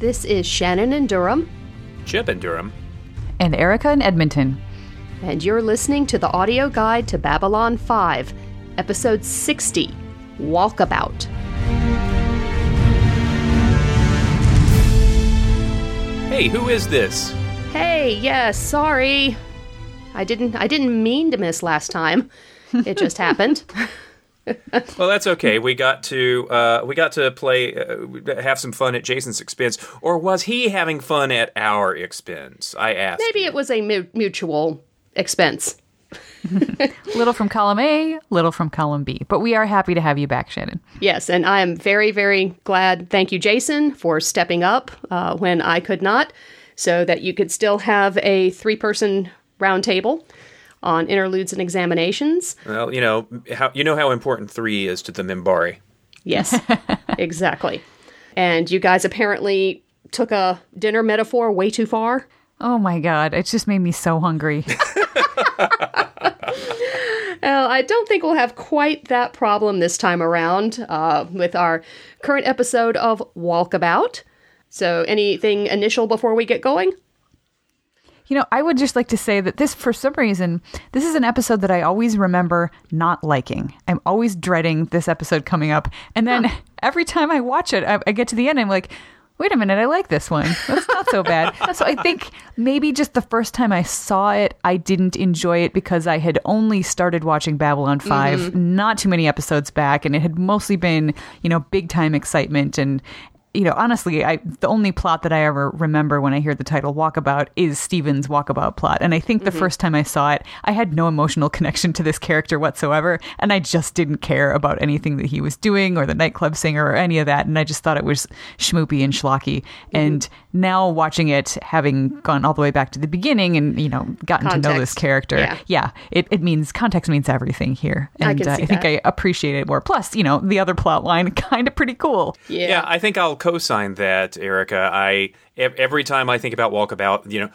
This is Shannon in Durham, Chip in Durham. And Erika in Edmonton. and you're listening to the audio guide to Babylon 5, episode 60 Walkabout. Hey, who is this? Hey, yes, sorry. I didn't I didn't mean to miss last time. It just happened. Well, that's okay. We got to uh, we got to play, uh, have some fun at Jason's expense, or was he having fun at our expense? I asked. Maybe it was a mu- mutual expense. Little from column A, little from column B. But we are happy to have you back, Shannon. Yes, and I am very, very glad. Thank you, Jason, for stepping up uh, when I could not, so that you could still have a three person roundtable on interludes and examinations. Well, you know how you know how important three is to the Minbari. Yes, exactly. And you guys apparently took a dinner metaphor way too far. Oh my god, it just made me so hungry. Well, I don't think we'll have quite that problem this time around uh, with our current episode of Walkabout. So, anything initial before we get going? You know, I would just like to say that this, for some reason, this is an episode that I always remember not liking. I'm always dreading this episode coming up. And then every time I watch it, I, I get to the end, I'm like, wait a minute, I like this one. That's not so bad. so I think maybe just the first time I saw it, I didn't enjoy it because I had only started watching Babylon 5 mm-hmm. not too many episodes back. And it had mostly been, you know, big time excitement and, you know, honestly, I the only plot that I ever remember when I hear the title Walkabout is Stephen's Walkabout plot. And I think the first time I saw it, I had no emotional connection to this character whatsoever, and I just didn't care about anything that he was doing or the nightclub singer or any of that, and I just thought it was schmoopy and schlocky. And now watching it, having gone all the way back to the beginning and, you know, gotten to know this character, Yeah. yeah, it, it means context means everything here. I And can uh, I think that. I appreciate it more. Plus, you know, the other plot line kind of pretty cool. Yeah, I think I'll co-sign that, Erika. I every time I think about Walkabout, you know,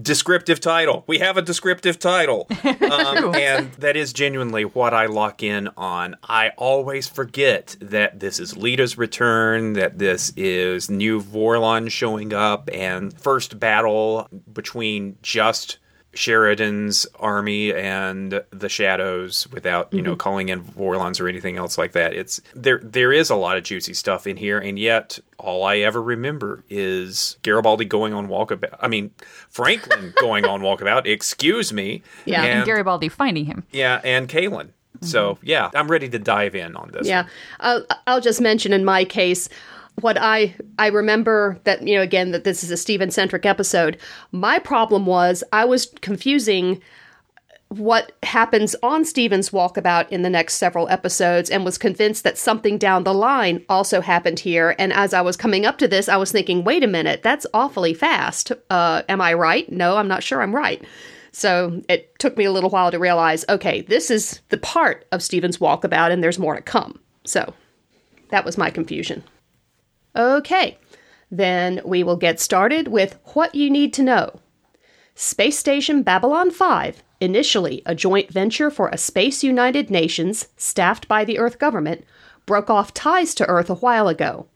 descriptive title. We have a descriptive title, um, and that is genuinely what I lock in on. I always forget that this is Lyta's return, that this is new Vorlon showing up, and first battle between just. Sheridan's army and the shadows without, you know, mm-hmm. calling in Vorlons or anything else like that. It's there there is a lot of juicy stuff in here, and yet all I ever remember is Garibaldi going on walkabout. I mean, Franklin going on walkabout, excuse me. Yeah. and, And Garibaldi finding him. yeah, and Cailyn. So mm-hmm. yeah, I'm ready to dive in on this. Yeah, I'll, I'll just mention in my case what I I remember that you know again that this is a Stephen centric episode. My problem was I was confusing what happens on Stephen's walkabout in the next several episodes and was convinced that something down the line also happened here. And as I was coming up to this, I was thinking, wait a minute, that's awfully fast. Uh, am I right? No, I'm not sure I'm right. So it took me a little while to realize, okay, this is the part of Stephen's walkabout and there's more to come. So that was my confusion. Okay, then we will get started with what you need to know. Space Station Babylon 5, initially a joint venture for a Space United Nations staffed by the Earth government, broke off ties to Earth a while ago.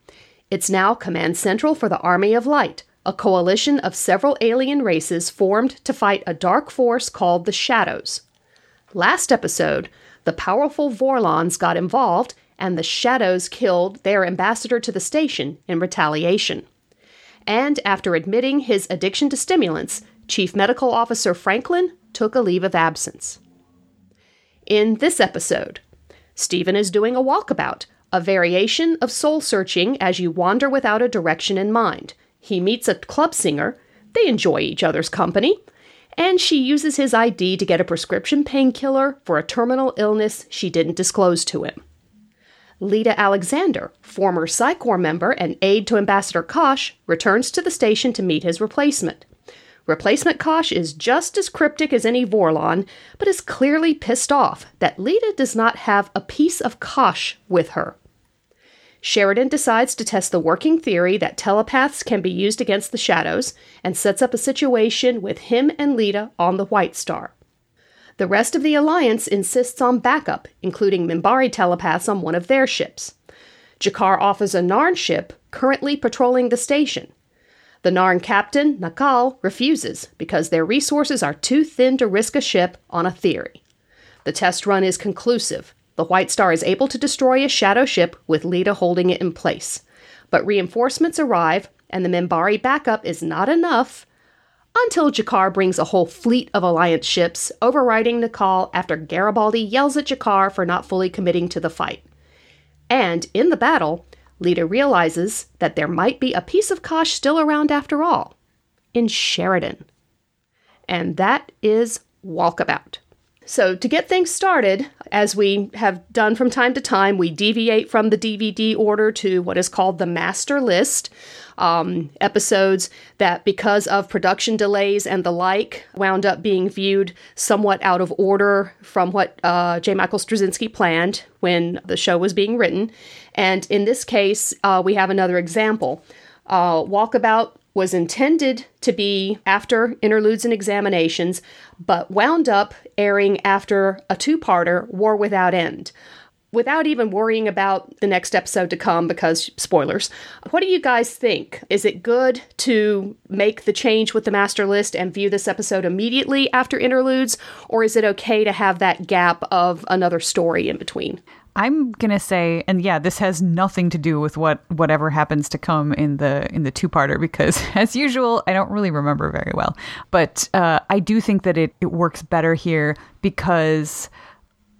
It's now Command Central for the Army of Light, a coalition of several alien races formed to fight a dark force called the Shadows. Last episode, the powerful Vorlons got involved, and the Shadows killed their ambassador to the station in retaliation. And after admitting his addiction to stimulants, Chief Medical Officer Franklin took a leave of absence. In this episode, Stephen is doing a walkabout, a variation of soul searching as you wander without a direction in mind. He meets a club singer, they enjoy each other's company, and she uses his ID to get a prescription painkiller for a terminal illness she didn't disclose to him. Lyta Alexander, former Psi Corps member and aide to Ambassador Kosh, returns to the station to meet his replacement. Replacement Kosh is just as cryptic as any Vorlon, but is clearly pissed off that Lyta does not have a piece of Kosh with her. Sheridan decides to test the working theory that telepaths can be used against the shadows and sets up a situation with him and Lyta on the White Star. The rest of the Alliance insists on backup, including Minbari telepaths on one of their ships. G'Kar offers a Narn ship currently patrolling the station, The Narn captain, Na'Kal, refuses because their resources are too thin to risk a ship on a theory. The test run is conclusive. The White Star is able to destroy a shadow ship with Lyta holding it in place. But reinforcements arrive, and the Minbari backup is not enough until G'Kar brings a whole fleet of Alliance ships, overriding the call after Garibaldi yells at G'Kar for not fully committing to the fight. And in the battle, Lyta realizes that there might be a piece of Kosh still around after all in Sheridan. And that is Walkabout. So, to get things started, as we have done from time to time, we deviate from the DVD order to what is called the master list. Um, episodes that, because of production delays and the like, wound up being viewed somewhat out of order from what uh, J. Michael Straczynski planned when the show was being written. And in this case, uh, we have another example. Uh, Walkabout was intended to be after interludes and examinations, but wound up airing after a two parter, War Without End. Without even worrying about the next episode to come, because spoilers, what do you guys think? Is it good to make the change with the master list and view this episode immediately after interludes, or is it okay to have that gap of another story in between? I'm gonna say, and yeah, this has nothing to do with what whatever happens to come in the in the two parter because, as usual, I don't really remember very well. But uh, I do think that it it works better here because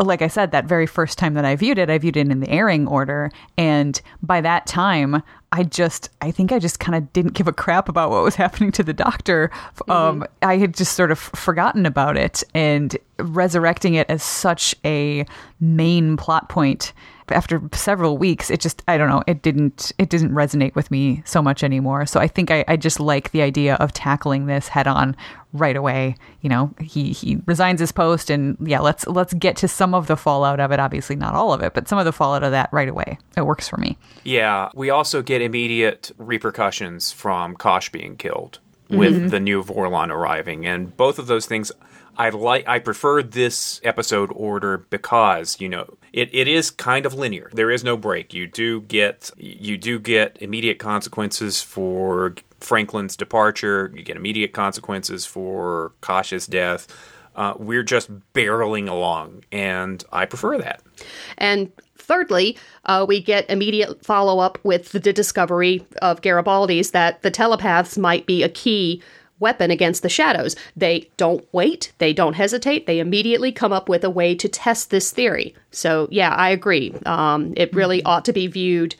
like I said, that very first time that I viewed it, I viewed it in the airing order. And by that time, I just, I think I just kind of didn't give a crap about what was happening to the doctor. Mm-hmm. Um, I had just sort of forgotten about it and resurrecting it as such a main plot point after several weeks, it just I don't know, it didn't it didn't resonate with me so much anymore. So I think I, I just like the idea of tackling this head on right away. You know, he he resigns his post and yeah, let's let's get to some of the fallout of it. Obviously not all of it, but some of the fallout of that right away. It works for me. Yeah. We also get immediate repercussions from Kosh being killed with mm-hmm. the new Vorlon arriving. And both of those things I like I prefer this episode order because, you know, it, it is kind of linear. There is no break. You do get you do get immediate consequences for Franklin's departure. You get immediate consequences for Kosh's death. Uh, we're just barreling along, and I prefer that. And thirdly, uh, we get immediate follow up with the discovery of Garibaldi's that the telepaths might be a key weapon against the shadows. They don't wait, they don't hesitate, they immediately come up with a way to test this theory. So, yeah, I agree. Um, it really mm-hmm. ought to be viewed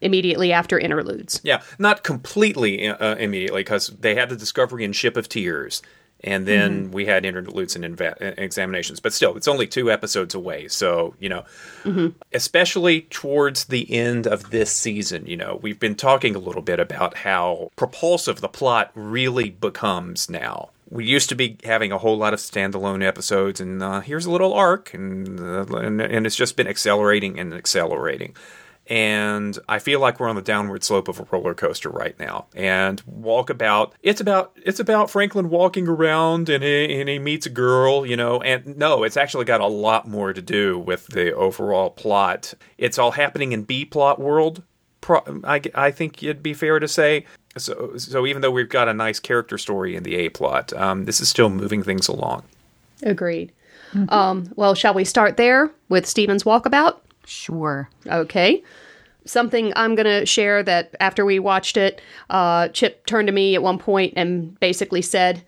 immediately after interludes. Yeah, not completely uh, immediately because they had the discovery in Ship of Tears and then mm-hmm. we had interludes and inva- examinations but still it's only two episodes away so you know mm-hmm. especially towards the end of this season you know we've been talking a little bit about how propulsive the plot really becomes now we used to be having a whole lot of standalone episodes and uh, here's a little arc and, uh, and and it's just been accelerating and accelerating and I feel like we're on the downward slope of a roller coaster right now. And Walkabout, it's about it's about Franklin walking around and he, and he meets a girl, you know. And no, it's actually got a lot more to do with the overall plot. It's all happening in B plot world. I, I think it'd be fair to say. So so even though we've got a nice character story in the A plot, um, this is still moving things along. Agreed. Mm-hmm. Um, well, shall we start there with Stephen's Walkabout? Sure. Okay. Something I'm going to share that after we watched it, uh, Chip turned to me at one point and basically said,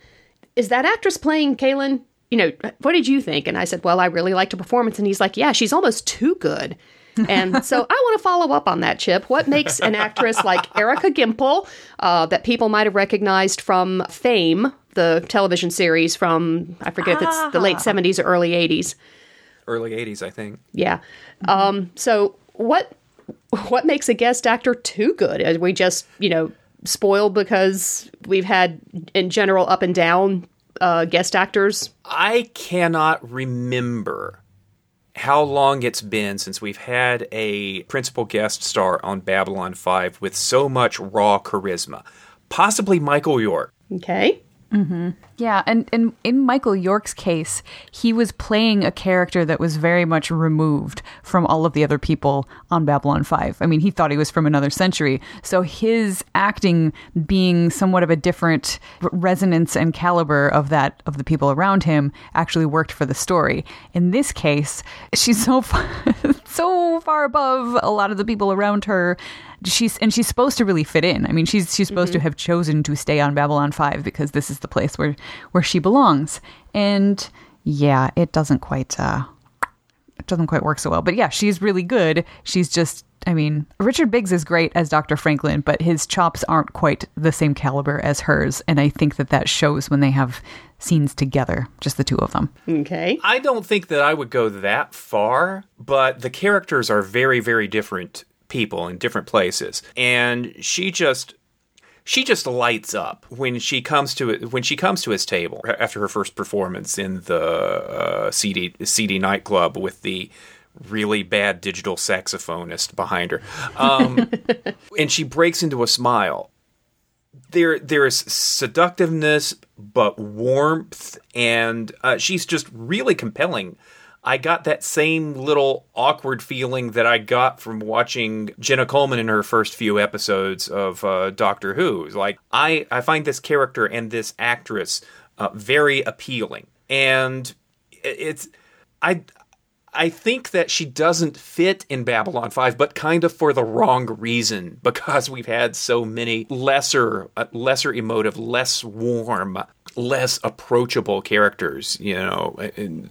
Is that actress playing Cailyn? You know, what did you think? And I said, Well, I really liked her performance. And he's like, Yeah, she's almost too good. and so I want to follow up on that, Chip. What makes an actress like Erica Gimpel, uh, that people might have recognized from Fame, the television series from, I forget if it's the late 70s or early 80s? Early 80s, I think. Yeah. Um, so what what makes a guest actor too good? Are we just you know spoiled because we've had in general up and down uh, guest actors? I cannot remember how long it's been since we've had a principal guest star on Babylon 5 with so much raw charisma. Possibly Michael York. Okay. Mm-hmm. Yeah, and, and in Michael York's case, he was playing a character that was very much removed from all of the other people on Babylon 5. I mean, he thought he was from another century. So his acting being somewhat of a different resonance and caliber of that of the people around him actually worked for the story. In this case, she's so so far above a lot of the people around her she's and she's supposed to really fit in. I mean, she's she's supposed to have chosen to stay on Babylon 5 because this is the place where where she belongs. And yeah, it doesn't quite uh it doesn't quite work so well. But yeah, she's really good. She's just I mean, Richard Biggs is great as Dr. Franklin, but his chops aren't quite the same caliber as hers, and I think that that shows when they have scenes together, just the two of them. Okay. I don't think that I would go that far, but the characters are very, very different people in different places. And she just she just lights up when she comes to it when she comes to his table after her first performance in the uh, CD CD nightclub with the really bad digital saxophonist behind her, um, and she breaks into a smile. There, there is seductiveness, but warmth, and uh, she's just really compelling. I got that same little awkward feeling that I got from watching Jenna Coleman in her first few episodes of uh, Doctor Who. Like I, I find this character and this actress uh, very appealing, and it's I. I think that she doesn't fit in Babylon 5, but kind of for the wrong reason because we've had so many lesser, uh, lesser emotive, less warm, less approachable characters, you know,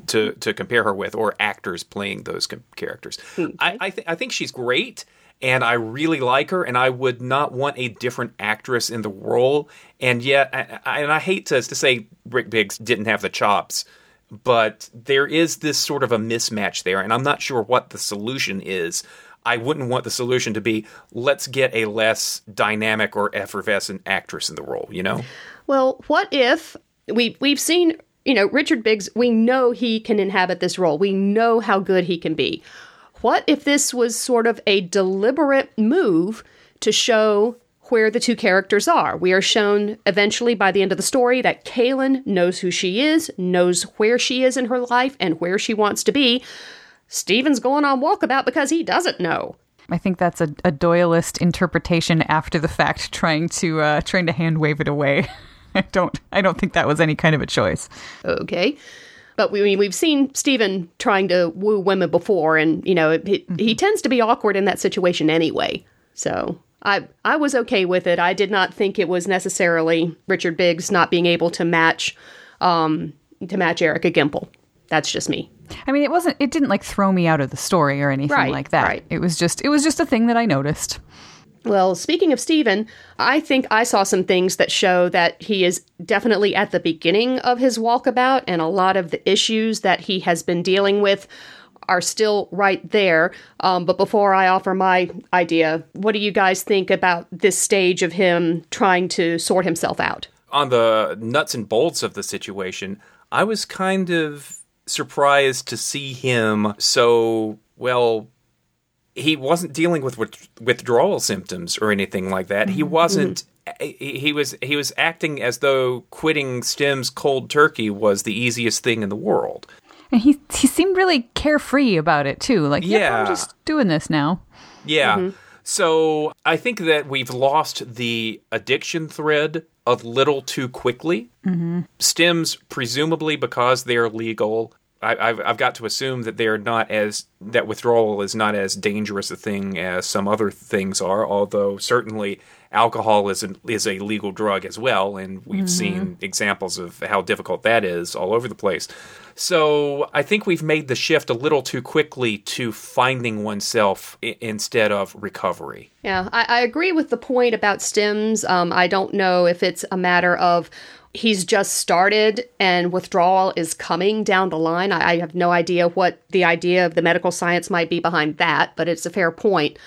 to to compare her with, or actors playing those com- characters. Okay. I I, th- I think she's great, and I really like her, and I would not want a different actress in the role. And yet, I, I, and I hate to to say Rick Biggs didn't have the chops. But there is this sort of a mismatch there, and I'm not sure what the solution is. I wouldn't want the solution to be let's get a less dynamic or effervescent actress in the role, you know? Well, what if we we've seen, you know, Richard Biggs, we know he can inhabit this role. We know how good he can be. What if this was sort of a deliberate move to show where the two characters are. We are shown eventually by the end of the story that Cailyn knows who she is, knows where she is in her life, and where she wants to be. Stephen's going on walkabout because he doesn't know. I think that's a, a Doyleist interpretation after the fact, trying to uh, trying to hand wave it away. I don't I don't think that was any kind of a choice. Okay. But we we've seen Stephen trying to woo women before, and you know he, mm-hmm. he tends to be awkward in that situation anyway. So I I was okay with it. I did not think it was necessarily Richard Biggs not being able to match um, to match Erica Gimpel. That's just me. I mean, it wasn't. It didn't like throw me out of the story or anything right, like that. Right. It was just. It was just a thing that I noticed. Well, speaking of Stephen, I think I saw some things that show that he is definitely at the beginning of his walkabout, and a lot of the issues that he has been dealing with are still right there. Um, but before I offer my idea, what do you guys think about this stage of him trying to sort himself out? On the nuts and bolts of the situation, I was kind of surprised to see him so well. He wasn't dealing with withdrawal symptoms or anything like that. Mm-hmm. He wasn't. He, he was he was acting as though quitting stims cold turkey was the easiest thing in the world. And he he seemed really carefree about it too. Like, yeah, yep, I'm just doing this now. Yeah. Mm-hmm. So I think that we've lost the addiction thread a little too quickly. Mm-hmm. Stims, presumably because they're legal, I, have I've got to assume that they're not as that withdrawal is not as dangerous a thing as some other things are. Although certainly alcohol is a, is a legal drug as well, and we've mm-hmm. seen examples of how difficult that is all over the place. So I think we've made the shift a little too quickly to finding oneself I- instead of recovery. Yeah, I, I, agree with the point about stims. Um, I don't know if it's a matter of he's just started and withdrawal is coming down the line. I, I have no idea what the idea of the medical science might be behind that, but it's a fair point.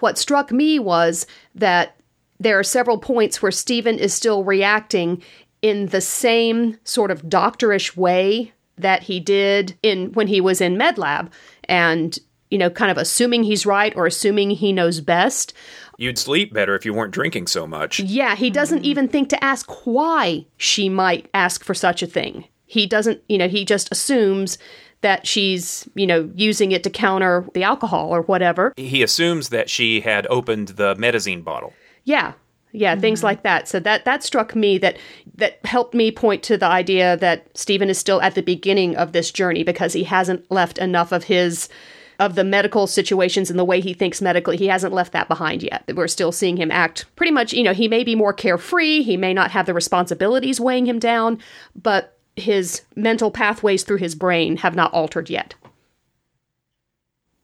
What struck me was that there are several points where Stephen is still reacting in the same sort of doctorish way that he did in when he was in MedLab and you know, kind of assuming he's right or assuming he knows best. You'd sleep better if you weren't drinking so much. Yeah, he doesn't even think to ask why she might ask for such a thing. He doesn't, you know, he just assumes that she's, you know, using it to counter the alcohol or whatever. He assumes that she had opened the medazine bottle. Yeah. Yeah, things mm-hmm. like that. So that that struck me that that helped me point to the idea that Stephen is still at the beginning of this journey because he hasn't left enough of his of the medical situations and the way he thinks medically. He hasn't left that behind yet. We're still seeing him act pretty much, you know, he may be more carefree, he may not have the responsibilities weighing him down, but his mental pathways through his brain have not altered yet.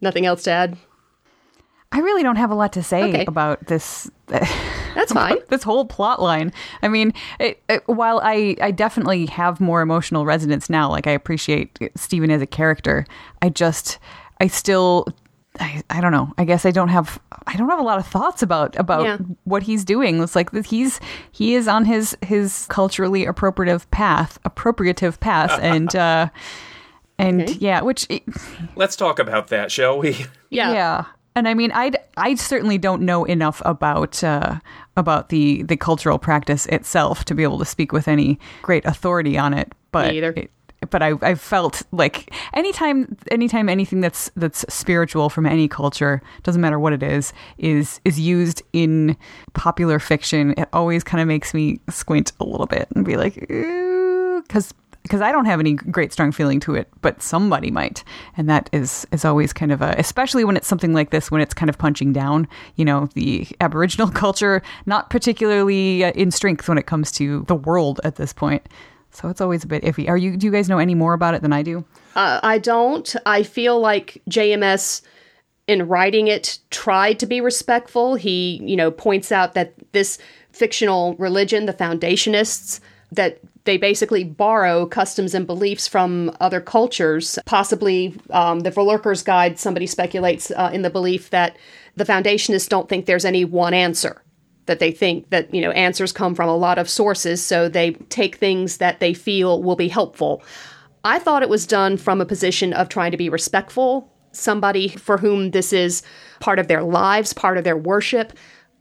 Nothing else to add? I really don't have a lot to say Okay. about this. That's fine. this whole plot line. I mean, it, it, while I, I definitely have more emotional resonance now, like I appreciate Stephen as a character, I just, I still, I, I don't know. I guess I don't have, I don't have a lot of thoughts about about Yeah. what he's doing. It's like he's he is on his his culturally appropriative path, appropriative path, and uh, and Okay. yeah, which Let's talk about that, shall we? Yeah. yeah. And I mean, I I certainly don't know enough about uh, about the the cultural practice itself to be able to speak with any great authority on it. But Me either. it- but I I felt like anytime anytime anything that's that's spiritual from any culture doesn't matter what it is is is used in popular fiction, it always kind of makes me squint a little bit and be like, because because I don't have any great strong feeling to it, but somebody might, and that is is always kind of a, especially when it's something like this, when it's kind of punching down. You know, the Aboriginal culture not particularly uh, in strength when it comes to the world at this point, so it's always a bit iffy. Are you? Do you guys know any more about it than I do? Uh, I don't. I feel like JMS in writing it tried to be respectful. He, you know, points out that this fictional religion, the foundationists, that they basically borrow customs and beliefs from other cultures. Possibly, um, the Verlurker's Guide, somebody speculates uh, in the belief that the foundationists don't think there's any one answer that they think that you know answers come from a lot of sources so they take things that they feel will be helpful. I thought it was done from a position of trying to be respectful somebody for whom this is part of their lives part of their worship.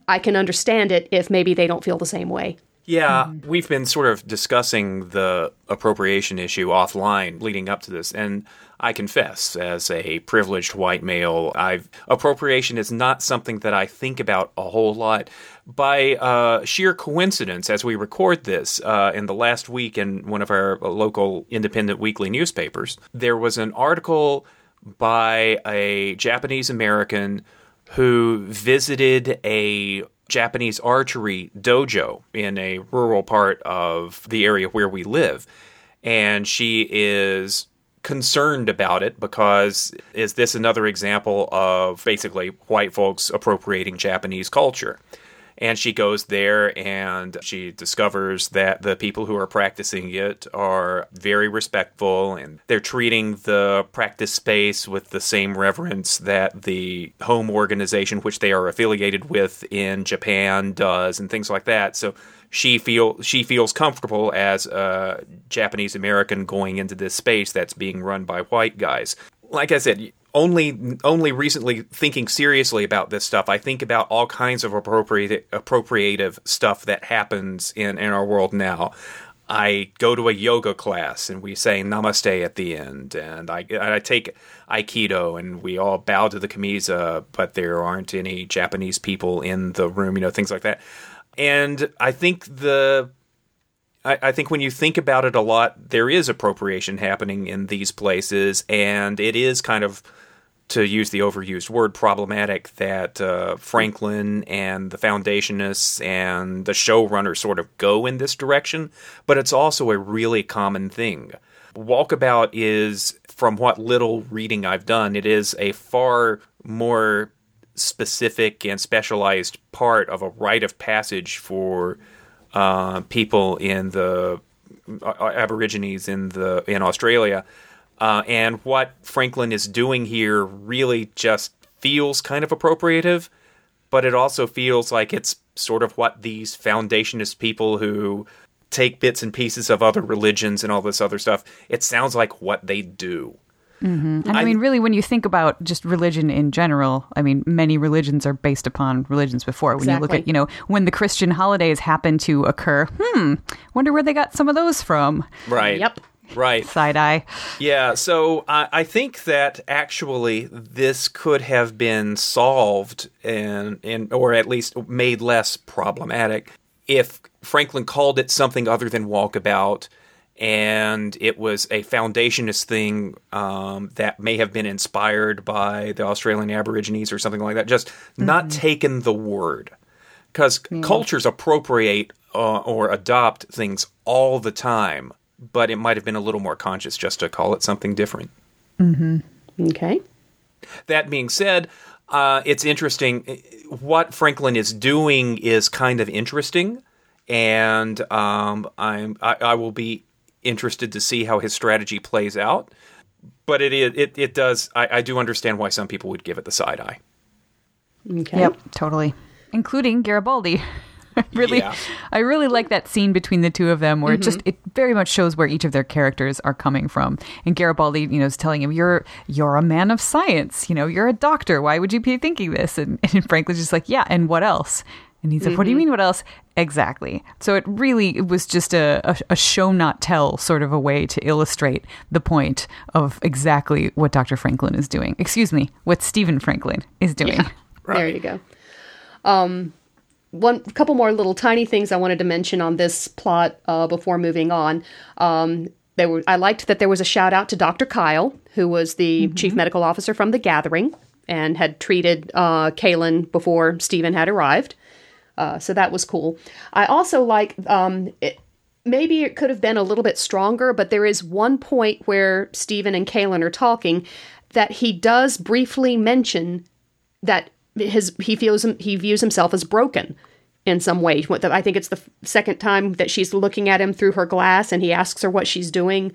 I can understand it if maybe they don't feel the same way. Yeah, we've been sort of discussing the appropriation issue offline leading up to this, and I confess, as a privileged white male, I've appropriation is not something that I think about a whole lot. By uh, sheer coincidence, as we record this, uh, in the last week in one of our local independent weekly newspapers, there was an article by a Japanese American who visited a Japanese archery dojo in a rural part of the area where we live. And she is concerned about it because is this another example of basically white folks appropriating Japanese culture? And she goes there and she discovers that the people who are practicing it are very respectful and they're treating the practice space with the same reverence that the home organization which they are affiliated with in Japan does and things like that. So she feel she feels comfortable as a Japanese American going into this space that's being run by white guys. Like I said, only only recently thinking seriously about this stuff, I think about all kinds of appropriate appropriative stuff that happens in in our world now. I go to a yoga class and we say namaste at the end, and I I take aikido and we all bow to the kamiza, but there aren't any Japanese people in the room, you know, things like that. And I think the I, I think when you think about it a lot, there is appropriation happening in these places, and it is kind of, to use the overused word, problematic that uh, Franklin and the Foundationists and the showrunner sort of go in this direction, but it's also a really common thing. Walkabout is, from what little reading I've done, it is a far more specific and specialized part of a rite of passage for uh, people in the uh, Aborigines in the in Australia, uh, and what Franklin is doing here really just feels kind of appropriative, but it also feels like it's sort of what these foundationist people who take bits and pieces of other religions and all this other stuff. It sounds like what they do. And I, mean, really, when you think about just religion in general, I mean, many religions are based upon religions before. When you look at, you know, when the Christian holidays happen to occur, hmm, wonder where they got some of those from. Right. Yep. Right. Side eye. Yeah, so I I think that actually this could have been solved and, and or at least made less problematic if Franklin called it something other than walkabout and it was a foundationist thing um, that may have been inspired by the Australian Aborigines or something like that. Just not taken the word because cultures appropriate uh, or adopt things all the time, but it might have been a little more conscious just to call it something different. Okay. That being said, uh, it's interesting. What Franklin is doing is kind of interesting, and um, I'm I, I will be interested to see how his strategy plays out. But it it it does. I, I do understand why some people would give it the side eye. Okay. Yep, totally. Including Garibaldi. I really Yeah. I really like that scene between the two of them where it just it very much shows where each of their characters are coming from. And Garibaldi, you know, is telling him, You're you're a man of science, you know, you're a doctor. Why would you be thinking this? And, and Franklin's just like, Yeah, and what else? And he's like, What do you mean what else? Exactly. So it really it was just a, a, a show not tell sort of a way to illustrate the point of exactly what Dr. Franklin is doing. Excuse me, what Stephen Franklin is doing. There you go. Um, one couple more little tiny things I wanted to mention on this plot uh, before moving on. Um, there were I liked that there was a shout out to Dr. Kyle, who was the chief medical officer from the Gathering and had treated uh, Cailyn before Stephen had arrived. Uh, so that was cool. I also like um, it, maybe it could have been a little bit stronger, but there is one point where Stephen and Cailyn are talking that he does briefly mention that his he feels he views himself as broken in some way. I think it's the second time that she's looking at him through her glass, and he asks her what she's doing,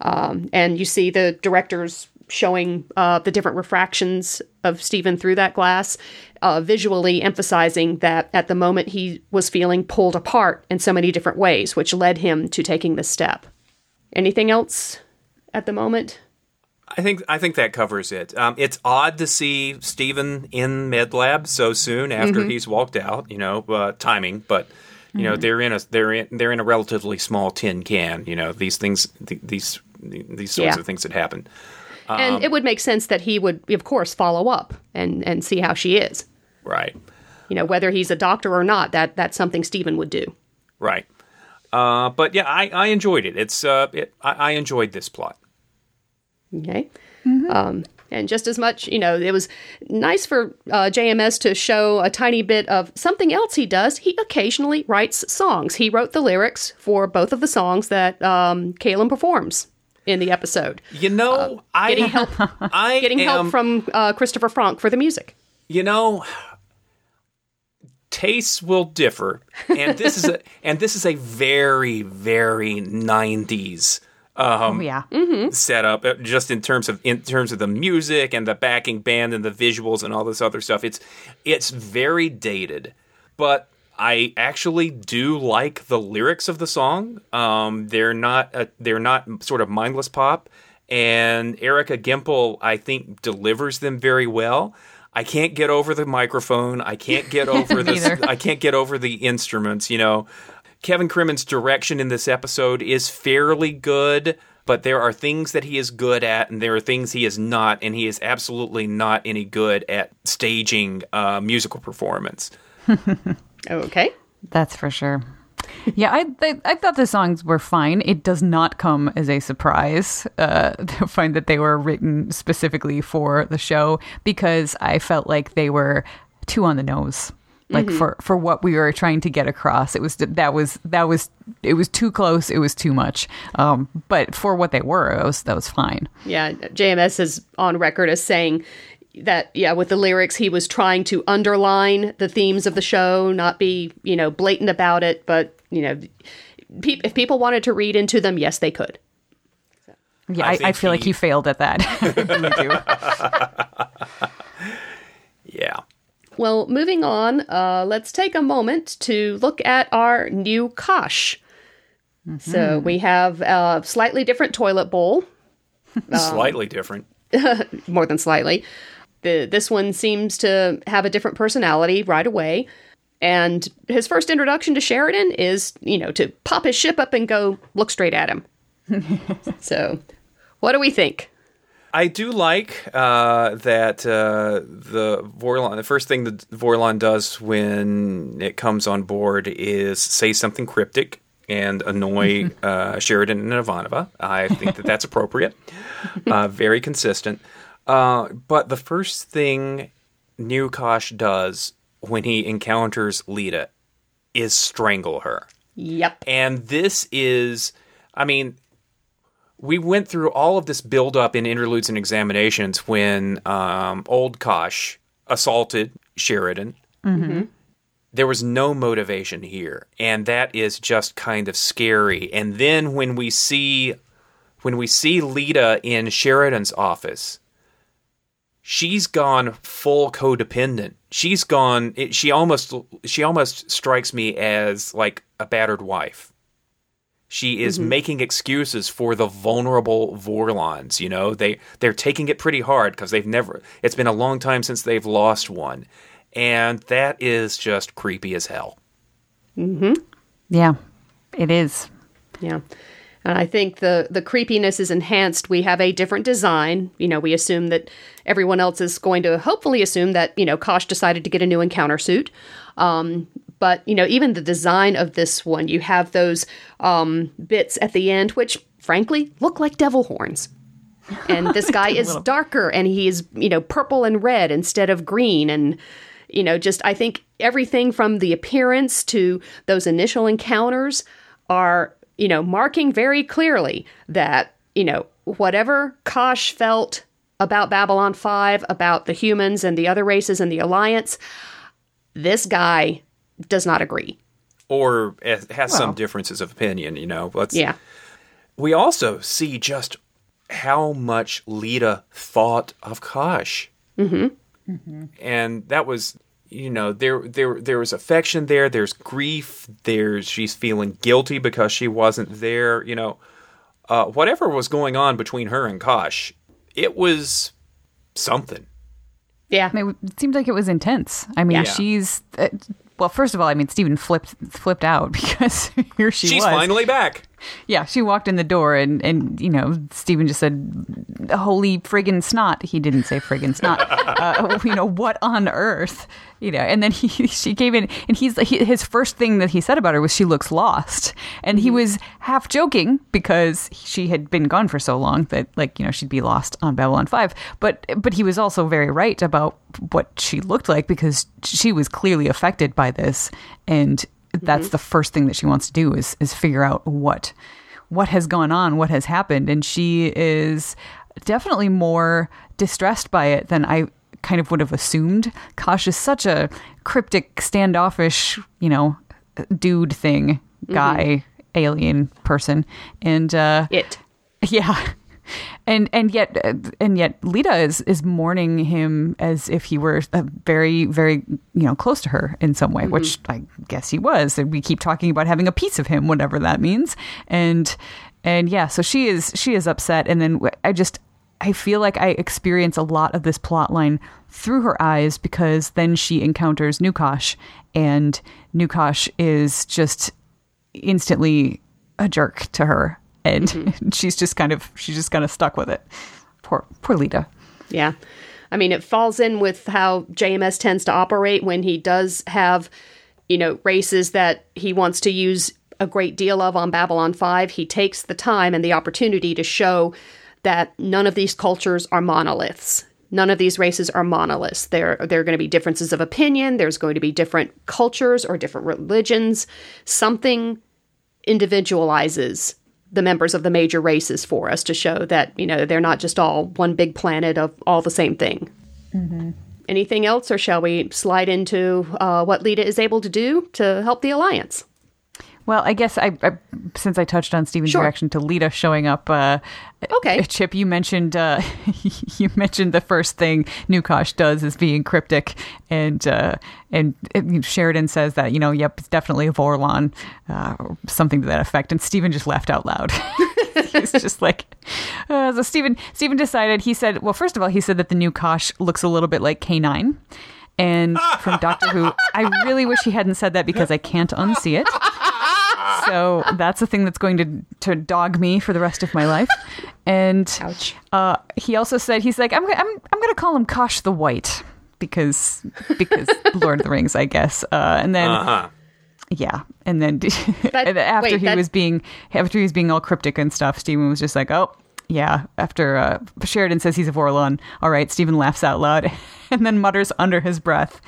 um, and you see the directors showing uh, the different refractions of Stephen through that glass, uh, visually emphasizing that at the moment he was feeling pulled apart in so many different ways, which led him to taking this step. Anything else at the moment? I think I think that covers it. Um, it's odd to see Stephen in med lab so soon after he's walked out. You know, uh, timing, but you know they're in a they're in they're in a relatively small tin can. You know these things th- these these sorts Yeah. of things that happen. and it would make sense that he would, of course, follow up and, and see how she is. Right, You know, whether he's a doctor or not, that that's something Stephen would do. right. Uh, but yeah, I, I enjoyed it. It's uh, it, I, I enjoyed this plot. Okay. Um, and just as much, you know, it was nice for uh, JMS to show a tiny bit of something else he does. He occasionally writes songs. He wrote the lyrics for both of the songs that um, Cailyn performs in the episode. You know, I getting help- I Getting am, help from uh, Christopher Franke for the music. you know tastes will differ and this is a and this is a very very 90s um Oh, yeah. setup uh, just in terms of in terms of the music and the backing band and the visuals and all this other stuff it's it's very dated but I actually do like the lyrics of the song. Um, they're not uh, they're not sort of mindless pop, and Erica Gimpel I think delivers them very well. I can't get over the microphone. I can't get over Neither. the I can't get over the instruments. You know, Kevin Cremin's direction in this episode is fairly good, but there are things that he is good at, and there are things he is not, and he is absolutely not any good at staging uh, musical performance. Okay. That's for sure. Yeah, I, I I thought the songs were fine. It does not come as a surprise uh, to find that they were written specifically for the show because I felt like they were too on the nose. Like for for what we were trying to get across, it was that was that was it was too close. It was too much. Um, but for what they were, it was that was fine. Yeah, JMS is on record as saying that yeah, with the lyrics he was trying to underline the themes of the show, not be, you know, blatant about it, but, you know, pe- if people wanted to read into them, yes, they could. Yeah, I I, I, think feel like he- he failed at that. I really do. Yeah. Well, moving on, uh, let's take a moment to look at our new Kosh. So we have a slightly different toilet bowl Slightly different. more than slightly. The, this one seems to have a different personality right away. And his first introduction to Sheridan is, you know, to pop his ship up and go look straight at him. so, what do we think? I do like uh, that uh, the Vorlon. The first thing the Vorlon does when it comes on board is say something cryptic and annoy uh, Sheridan and Ivanova. I think that that's appropriate. Uh, very consistent. Uh, but the first thing New Kosh does when he encounters Lyta is strangle her. Yep. And this is, I mean, we went through all of this buildup in interludes and examinations when um, old Kosh assaulted Sheridan. Mm-hmm. There was no motivation here, and that is just kind of scary. And then when we see when we see Lyta in Sheridan's office, she's gone full codependent. She's gone. It, she almost she almost strikes me as like a battered wife. She is mm-hmm. making excuses for the vulnerable Vorlons. You know, they they're taking it pretty hard because they've never. It's been a long time since they've lost one, and that is just creepy as hell. Hmm. Yeah, it is. Yeah. And I think the the creepiness is enhanced. We have a different design. You know, we assume that everyone else is going to hopefully assume that you know Kosh decided to get a new encounter suit. Um, but you know, even the design of this one, you have those um, bits at the end, which frankly look like devil horns. And this guy is darker, and he's you know purple and red instead of green, and you know just I think everything from the appearance to those initial encounters are you know, marking very clearly that, you know, whatever Kosh felt about Babylon 5, about the humans and the other races and the Alliance, this guy does not agree. Or has well, some differences of opinion, you know. Let's, yeah. We also see just how much Lyta thought of Kosh. Mm-hmm. Mm-hmm. And that was you know there there there was affection there there's grief there's she's feeling guilty because she wasn't there you know uh, whatever was going on between her and kosh it was something yeah I mean, it seemed like it was intense i mean yeah. she's uh, well first of all i mean stephen flipped flipped out because here she she's was. finally back yeah, she walked in the door and, and you know, Stephen just said, holy friggin' snot. He didn't say friggin' snot. uh, you know, what on earth? You know, and then he, she came in and he's, he, his first thing that he said about her was she looks lost. And he mm-hmm. was half joking because she had been gone for so long that like, you know, she'd be lost on Babylon 5. But, but he was also very right about what she looked like because she was clearly affected by this. And that's mm-hmm. the first thing that she wants to do is is figure out what what has gone on, what has happened, and she is definitely more distressed by it than I kind of would have assumed. Kosh is such a cryptic, standoffish, you know, dude thing, guy, mm-hmm. alien person, and uh, it, yeah and and yet and yet Lyta is is mourning him as if he were very very you know close to her in some way, mm-hmm. which I guess he was. And we keep talking about having a piece of him, whatever that means. And and yeah, so she is she is upset, and then I just I feel like I experience a lot of this plot line through her eyes because then she encounters Nukash, and Nukash is just instantly a jerk to her and mm-hmm. she's just kind of she's just kind of stuck with it. Poor poor Lyta. Yeah. I mean, it falls in with how JMS tends to operate when he does have, you know, races that he wants to use a great deal of on Babylon 5. He takes the time and the opportunity to show that none of these cultures are monoliths. None of these races are monoliths. There, there are going to be differences of opinion. There's going to be different cultures or different religions. Something individualizes the members of the major races for us to show that you know they're not just all one big planet of all the same thing. Mm-hmm. Anything else, or shall we slide into uh, what Lyta is able to do to help the alliance? Well, I guess I, I since I touched on Stephen's sure. reaction to Lyta showing up. Uh, okay, Chip, you mentioned uh, you mentioned the first thing New Kosh does is being cryptic, and uh, and Sheridan says that you know, yep, it's definitely a Vorlon, uh, something to that effect, and Stephen just laughed out loud. He's just like, uh, so Stephen. Stephen decided. He said, well, first of all, he said that the new Kosh looks a little bit like K9. And from Doctor Who, I really wish he hadn't said that because I can't unsee it. So that's a thing that's going to to dog me for the rest of my life. And Ouch. uh, he also said he's like I'm I'm I'm going to call him Kosh the White because because Lord of the Rings, I guess. Uh, and then Uh-huh. yeah, and then and after wait, he that- was being after he was being all cryptic and stuff, Stephen was just like, "Oh, yeah." After uh, Sheridan says he's a Vorlon, all right. Stephen laughs out loud and then mutters under his breath.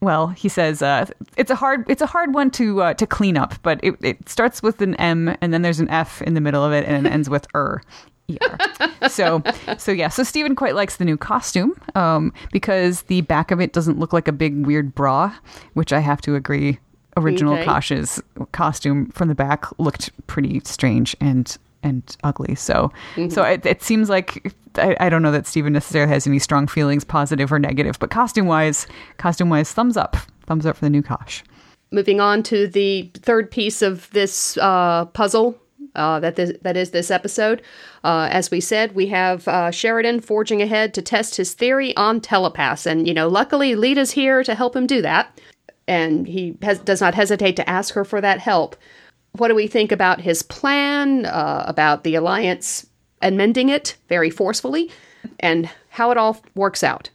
Well, he says uh, it's a hard it's a hard one to uh, to clean up, but it, it starts with an M and then there's an F in the middle of it and it ends with er. ER. so so yeah, so Stephen quite likes the new costume um, because the back of it doesn't look like a big weird bra, which I have to agree. Original Okay. Kosh's costume from the back looked pretty strange and and ugly. So so it, it seems like I, I don't know that Stephen necessarily has any strong feelings, positive or negative, but costume wise, costume wise, thumbs up, thumbs up for the new Kosh. Moving on to the third piece of this uh, puzzle uh, that this, that is this episode. Uh, as we said, we have uh, Sheridan forging ahead to test his theory on telepaths, and you know, luckily Lyta's here to help him do that, and he has, does not hesitate to ask her for that help. What do we think about his plan? Uh, about the alliance amending it very forcefully, and how it all works out?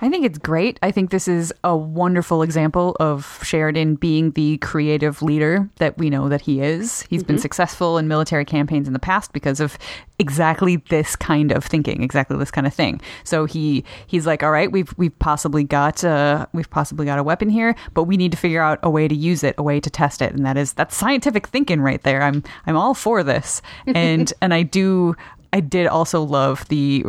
I think it's great. I think this is a wonderful example of Sheridan being the creative leader that we know that he is. He's been successful in military campaigns in the past because of exactly this kind of thinking, exactly this kind of thing. So he he's like, "All right, we've we've possibly got uh we've possibly got a weapon here, but we need to figure out a way to use it, a way to test it." And that is that's scientific thinking right there. I'm I'm all for this. And and I do I did also love the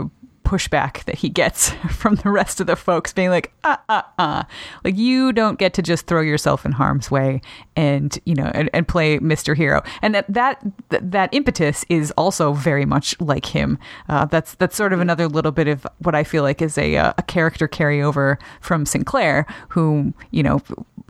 pushback that he gets from the rest of the folks being like uh uh uh. Like you don't get to just throw yourself in harm's way and you know and, and play mr hero. And that that that impetus is also very much like him. Uh, that's that's sort of another little bit of what i feel like is a uh, a character carryover from sinclair who you know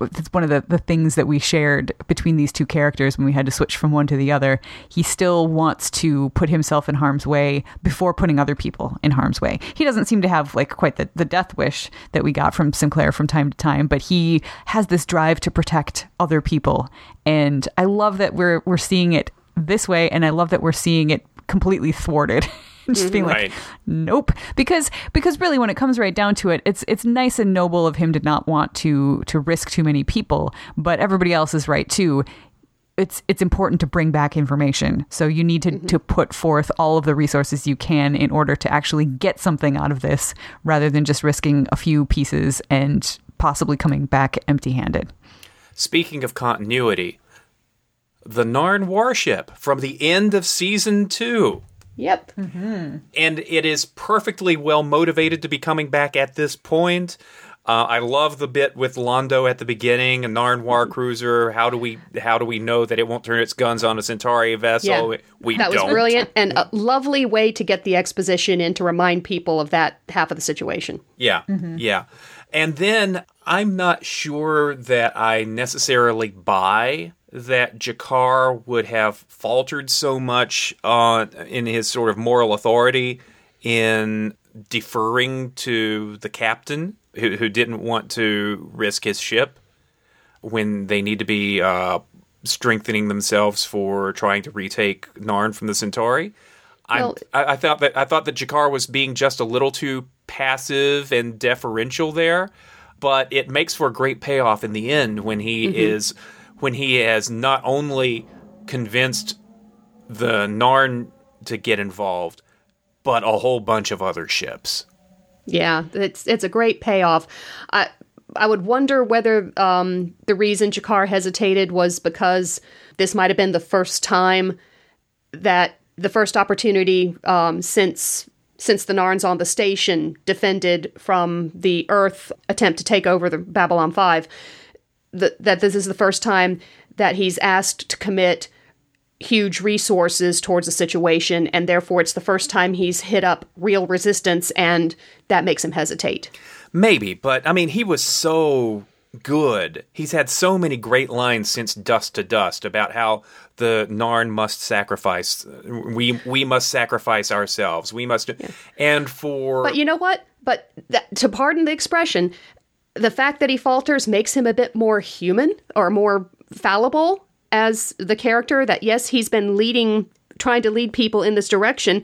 it's one of the, the things that we shared between these two characters when we had to switch from one to the other. He still wants to put himself in harm's way before putting other people in harm's way. He doesn't seem to have like quite the, the death wish that we got from Sinclair from time to time, but he has this drive to protect other people. And I love that we're we're seeing it this way and I love that we're seeing it completely thwarted. Just mm-hmm. being like, Right. nope because because really when it comes right down to it it's it's nice and noble of him to not want to to risk too many people but everybody else is right too it's it's important to bring back information so you need to mm-hmm. to put forth all of the resources you can in order to actually get something out of this rather than just risking a few pieces and possibly coming back empty-handed Speaking of continuity, the Narn warship from the end of season two. Yep. Mm-hmm. and it is perfectly well motivated to be coming back at this point. Uh, I love the bit with Londo at the beginning, a Narn war mm. cruiser. How do we how do we know that it won't turn its guns on a Centauri vessel? Yeah. We that was don't. brilliant and a lovely way to get the exposition in to remind people of that half of the situation. Yeah, mm-hmm. yeah. And then I'm not sure that I necessarily buy that G'Kar would have faltered so much on in his sort of moral authority in deferring to the captain who, who didn't want to risk his ship when they need to be uh, strengthening themselves for trying to retake Narn from the Centauri. I- Well- I, I thought that I thought that G'Kar was being just a little too passive and deferential there, but it makes for a great payoff in the end when he is when he has not only convinced the Narn to get involved, but a whole bunch of other ships. Yeah, it's it's a great payoff. I I would wonder whether um, the reason G'Kar hesitated was because this might have been the first time that the first opportunity um, since since the Narns on the station defended from the Earth attempt to take over the Babylon Five. That that this is the first time that he's asked to commit huge resources towards a situation, and therefore it's the first time he's hit up real resistance, and that makes him hesitate. Maybe, but I mean, he was so good. He's had so many great lines since Dust to Dust about how the Narn must sacrifice. We we must sacrifice ourselves. We must, and for But you know what? But that, to pardon the expression, the fact that he falters makes him a bit more human or more fallible as the character. That yes, he's been leading, trying to lead people in this direction.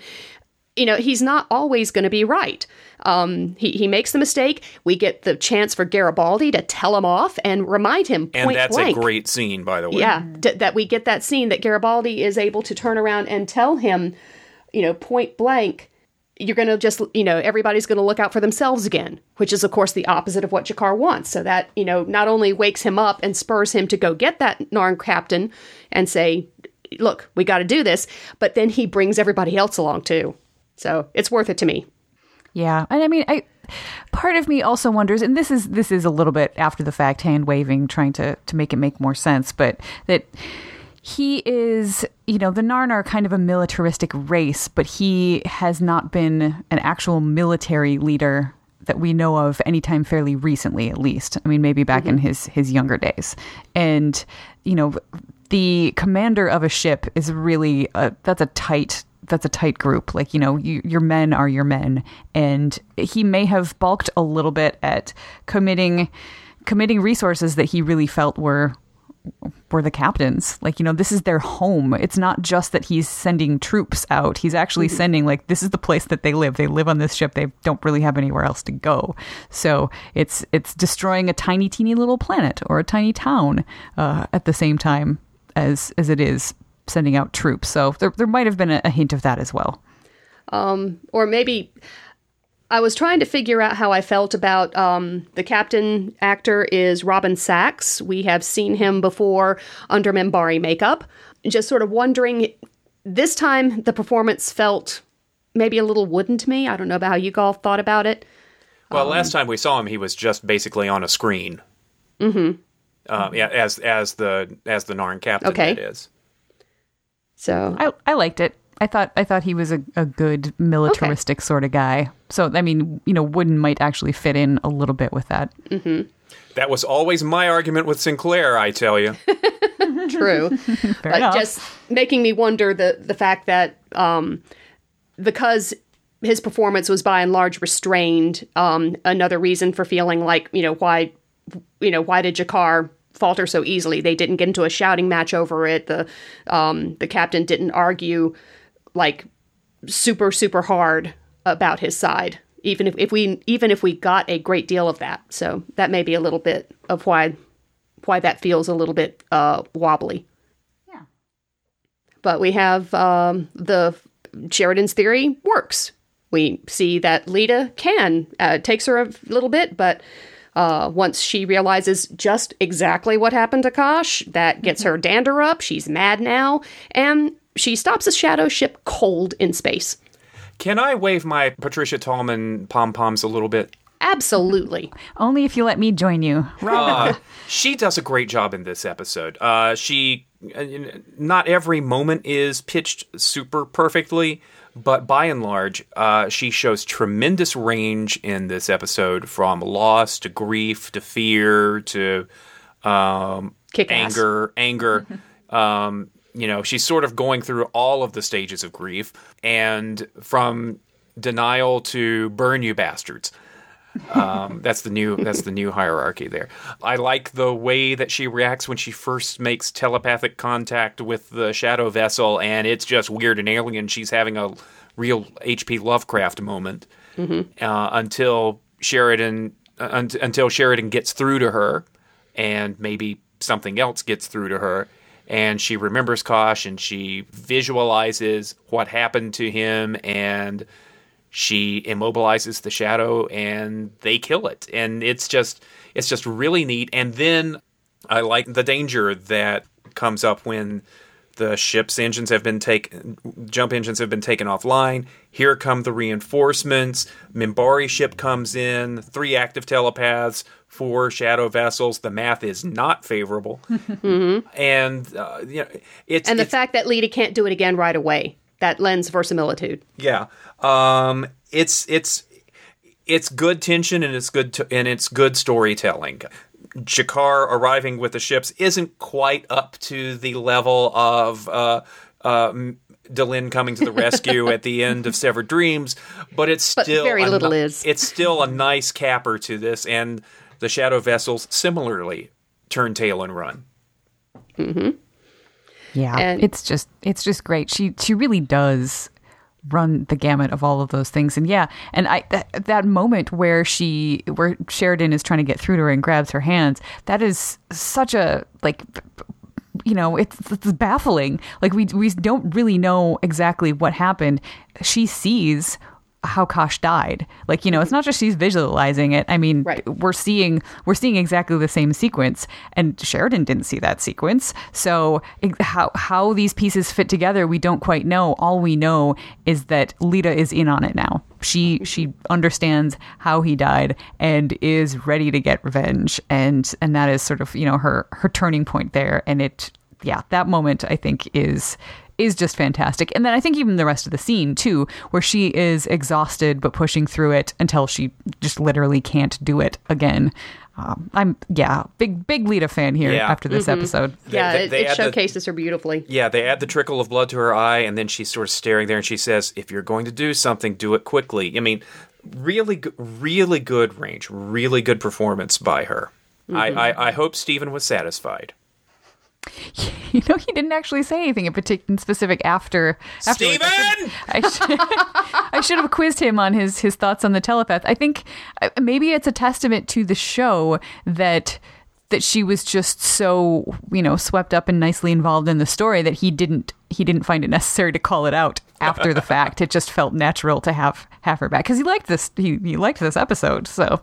You know, he's not always going to be right. Um, he, he makes the mistake. We get the chance for Garibaldi to tell him off and remind him point and that's blank. a great scene, by the way. Yeah, d- that we get that scene that Garibaldi is able to turn around and tell him, you know, point blank, you're going to just, you know, everybody's going to look out for themselves again, which is, of course, the opposite of what G'Kar wants. So that, you know, not only wakes him up and spurs him to go get that Narn captain and say, look, we got to do this, but then he brings everybody else along too. So it's worth it to me. Yeah, and I mean, I part of me also wonders, and this is this is a little bit after the fact, hand waving, trying to to make it make more sense, but that he is, you know, the Narn are kind of a militaristic race, but he has not been an actual military leader that we know of anytime fairly recently, at least. I mean, maybe back in mm-hmm. his his younger days, and you know, the commander of a ship is really a, that's a tight that's a tight group. Like you know, you, your men are your men, and he may have balked a little bit at committing committing resources that he really felt were were the captains. Like, you know, this is their home. It's not just that he's sending troops out. He's actually sending like this is the place that they live. They live on this ship. They don't really have anywhere else to go. So it's it's destroying a tiny, teeny little planet or a tiny town uh, at the same time as as it is sending out troops. So there there might have been a, a hint of that as well. or maybe I was trying to figure out how I felt about um, the captain actor is Robin Sachs. We have seen him before under Minbari makeup. Just sort of wondering, this time the performance felt maybe a little wooden to me. I don't know about how you all thought about it. Well, last time we saw him, he was just basically on a screen. Mm-hmm. Uh, yeah, as as the as the Narn captain Okay. that is. So I, I liked it. I thought I thought he was a, a good militaristic sort of guy. So I mean, you know, Wooden might actually fit in a little bit with that. That was always my argument with Sinclair, I tell you. true. but enough. just making me wonder the the fact that um, because his performance was by and large restrained, um, another reason for feeling like you know why you know why did G'Kar falter so easily? They didn't get into a shouting match over it. The um, the captain didn't argue like super super hard about his side. Even if, if we even if we got a great deal of that, so that may be a little bit of why why that feels a little bit uh, wobbly. Yeah. But we have um, the Sheridan's theory works. We see that Lyta can uh, takes her a little bit, but uh, once she realizes just exactly what happened to Kosh, that gets her dander up. She's mad now, and she stops a shadow ship cold in space. Can I wave my Patricia Tallman pom poms a little bit? Absolutely. Only if you let me join you. Uh, she does a great job in this episode. Uh, she, uh, not every moment is pitched super perfectly, but by and large, uh, she shows tremendous range in this episode from loss to grief to fear to um, Kick anger, anger. um, you know, she's sort of going through all of the stages of grief, and from denial to burn you bastards. Um, that's the new that's the new hierarchy there. I like the way that she reacts when she first makes telepathic contact with the shadow vessel, and it's just weird and alien. She's having a real H.P. Lovecraft moment uh, until Sheridan uh, un- until Sheridan gets through to her, and maybe something else gets through to her. And she remembers Kosh and she visualizes what happened to him and she immobilizes the shadow and they kill it. And it's just it's just really neat. And then i like the danger that comes up when the ship's engines have been taken jump engines have been taken offline here come the reinforcements Minbari ship comes in three active telepaths four shadow vessels the math is not favorable and uh, you know it's And the it's- fact that Lyta can't do it again right away, that lends verisimilitude. Yeah. Um it's it's it's good tension and it's good to, and it's good storytelling. G'Kar arriving with the ships isn't quite up to the level of uh, uh, Delenn coming to the rescue at the end of Severed Dreams, but it's But still very little ni- is. It's still a nice capper to this, and the Shadow vessels similarly turn tail and run. Hmm. Yeah, And- it's just it's just great. She she really does run the gamut of all of those things. And yeah, and I that, that moment where she where Sheridan is trying to get through to her and grabs her hands, that is such a like you know, it's, it's baffling. Like we we don't really know exactly what happened. She sees how Kosh died. Like, you know, it's not just she's visualizing it. I mean, Right. we're seeing we're seeing exactly the same sequence and Sheridan didn't see that sequence. So, how how these pieces fit together, we don't quite know. All we know is that Lyta is in on it now. She she understands how he died and is ready to get revenge and and that is sort of, you know, her her turning point there and it yeah, that moment I think is is just fantastic. And then I think even the rest of the scene too, where she is exhausted but pushing through it until she just literally can't do it again. Um, I'm yeah, big big Lyta fan here Yeah. after this episode. They- yeah, they- it, they it add the- showcases her beautifully. Yeah, they add the trickle of blood to her eye, and then she's sort of staring there, and she says, "If you're going to do something, do it quickly." I mean, really, really good range, really good performance by her. I, I, I hope Stephen was satisfied. You know, he didn't actually say anything in particular specific after. afterwards. Stephen! I should, I should have quizzed him on his his thoughts on the telepath. I think uh, maybe it's a testament to the show that that she was just so you know swept up and nicely involved in the story that he didn't he didn't find it necessary to call it out after the fact. It just felt natural to have have her back because he liked this he, he liked this episode. So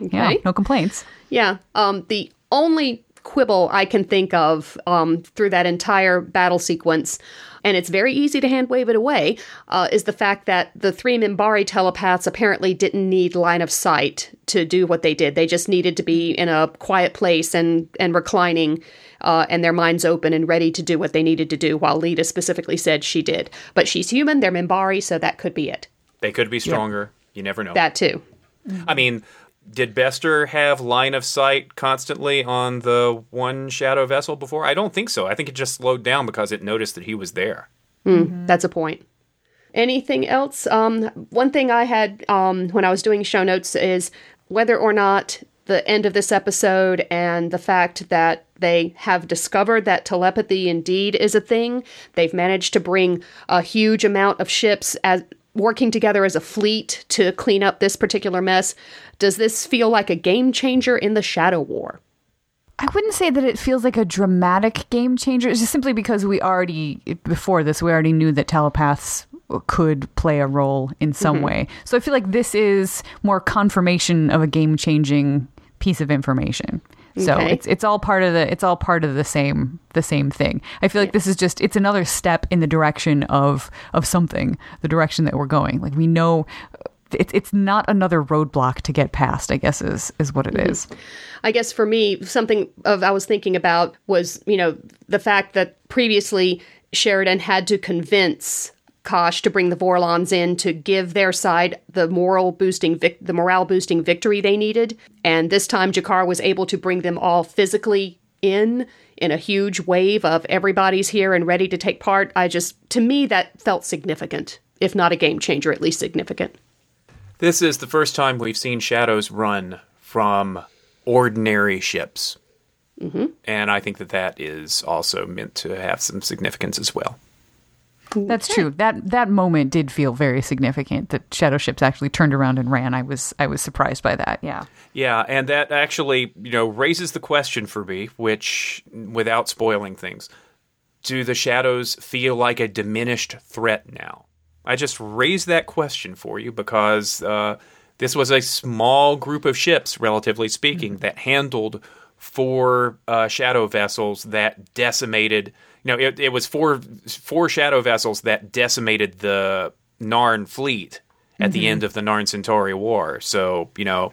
yeah, no complaints. Yeah. Um, the only quibble I can think of um, through that entire battle sequence, and it's very easy to hand wave it away, uh, is the fact that the three Minbari telepaths apparently didn't need line of sight to do what they did. They just needed to be in a quiet place and and reclining. Uh, and their minds open and ready to do what they needed to do, while Lyta specifically said she did. But she's human, they're Minbari, so that could be it. They could be stronger. You never know. That too. I mean, did Bester have line of sight constantly on the one shadow vessel before? I don't think so. I think it just slowed down because it noticed that he was there. That's a point. Anything else? Um, one thing I had um, when I was doing show notes is whether or not the end of this episode and the fact that they have discovered that telepathy indeed is a thing. They've managed to bring a huge amount of ships as working together as a fleet to clean up this particular mess. Does this feel like a game changer in the Shadow War? I wouldn't say that it feels like a dramatic game changer. It's just simply because we already, before this, we already knew that telepaths could play a role in some mm-hmm. way. So I feel like this is more confirmation of a game changing piece of information. So Okay. it's it's all part of the it's all part of the same the same thing. I feel like this is just it's another step in the direction of of something, the direction that we're going. Like we know uh, it's it's not another roadblock to get past. I guess is is what it mm-hmm. is. I guess for me, something of I was thinking about was, you know, the fact that previously Sheridan had to convince Kosh to bring the Vorlons in to give their side the moral boosting, vic- the morale boosting victory they needed, and this time G'Kar was able to bring them all physically in in a huge wave of everybody's here and ready to take part. I just, to me, that felt significant, if not a game changer, at least significant. This is the first time we've seen shadows run from ordinary ships. Mm-hmm. And I think that that is also meant to have some significance as well. That's true. That that moment did feel very significant. That shadow ships actually turned around and ran. I was I was surprised by that. Yeah. Yeah, and that actually, you know, raises the question for me, which, without spoiling things, do the shadows feel like a diminished threat now? I just raised that question for you because uh, this was a small group of ships, relatively speaking, that handled four uh, shadow vessels that decimated. You know, it, it was four four shadow vessels that decimated the Narn fleet at the end of the Narn Centauri War. So, you know,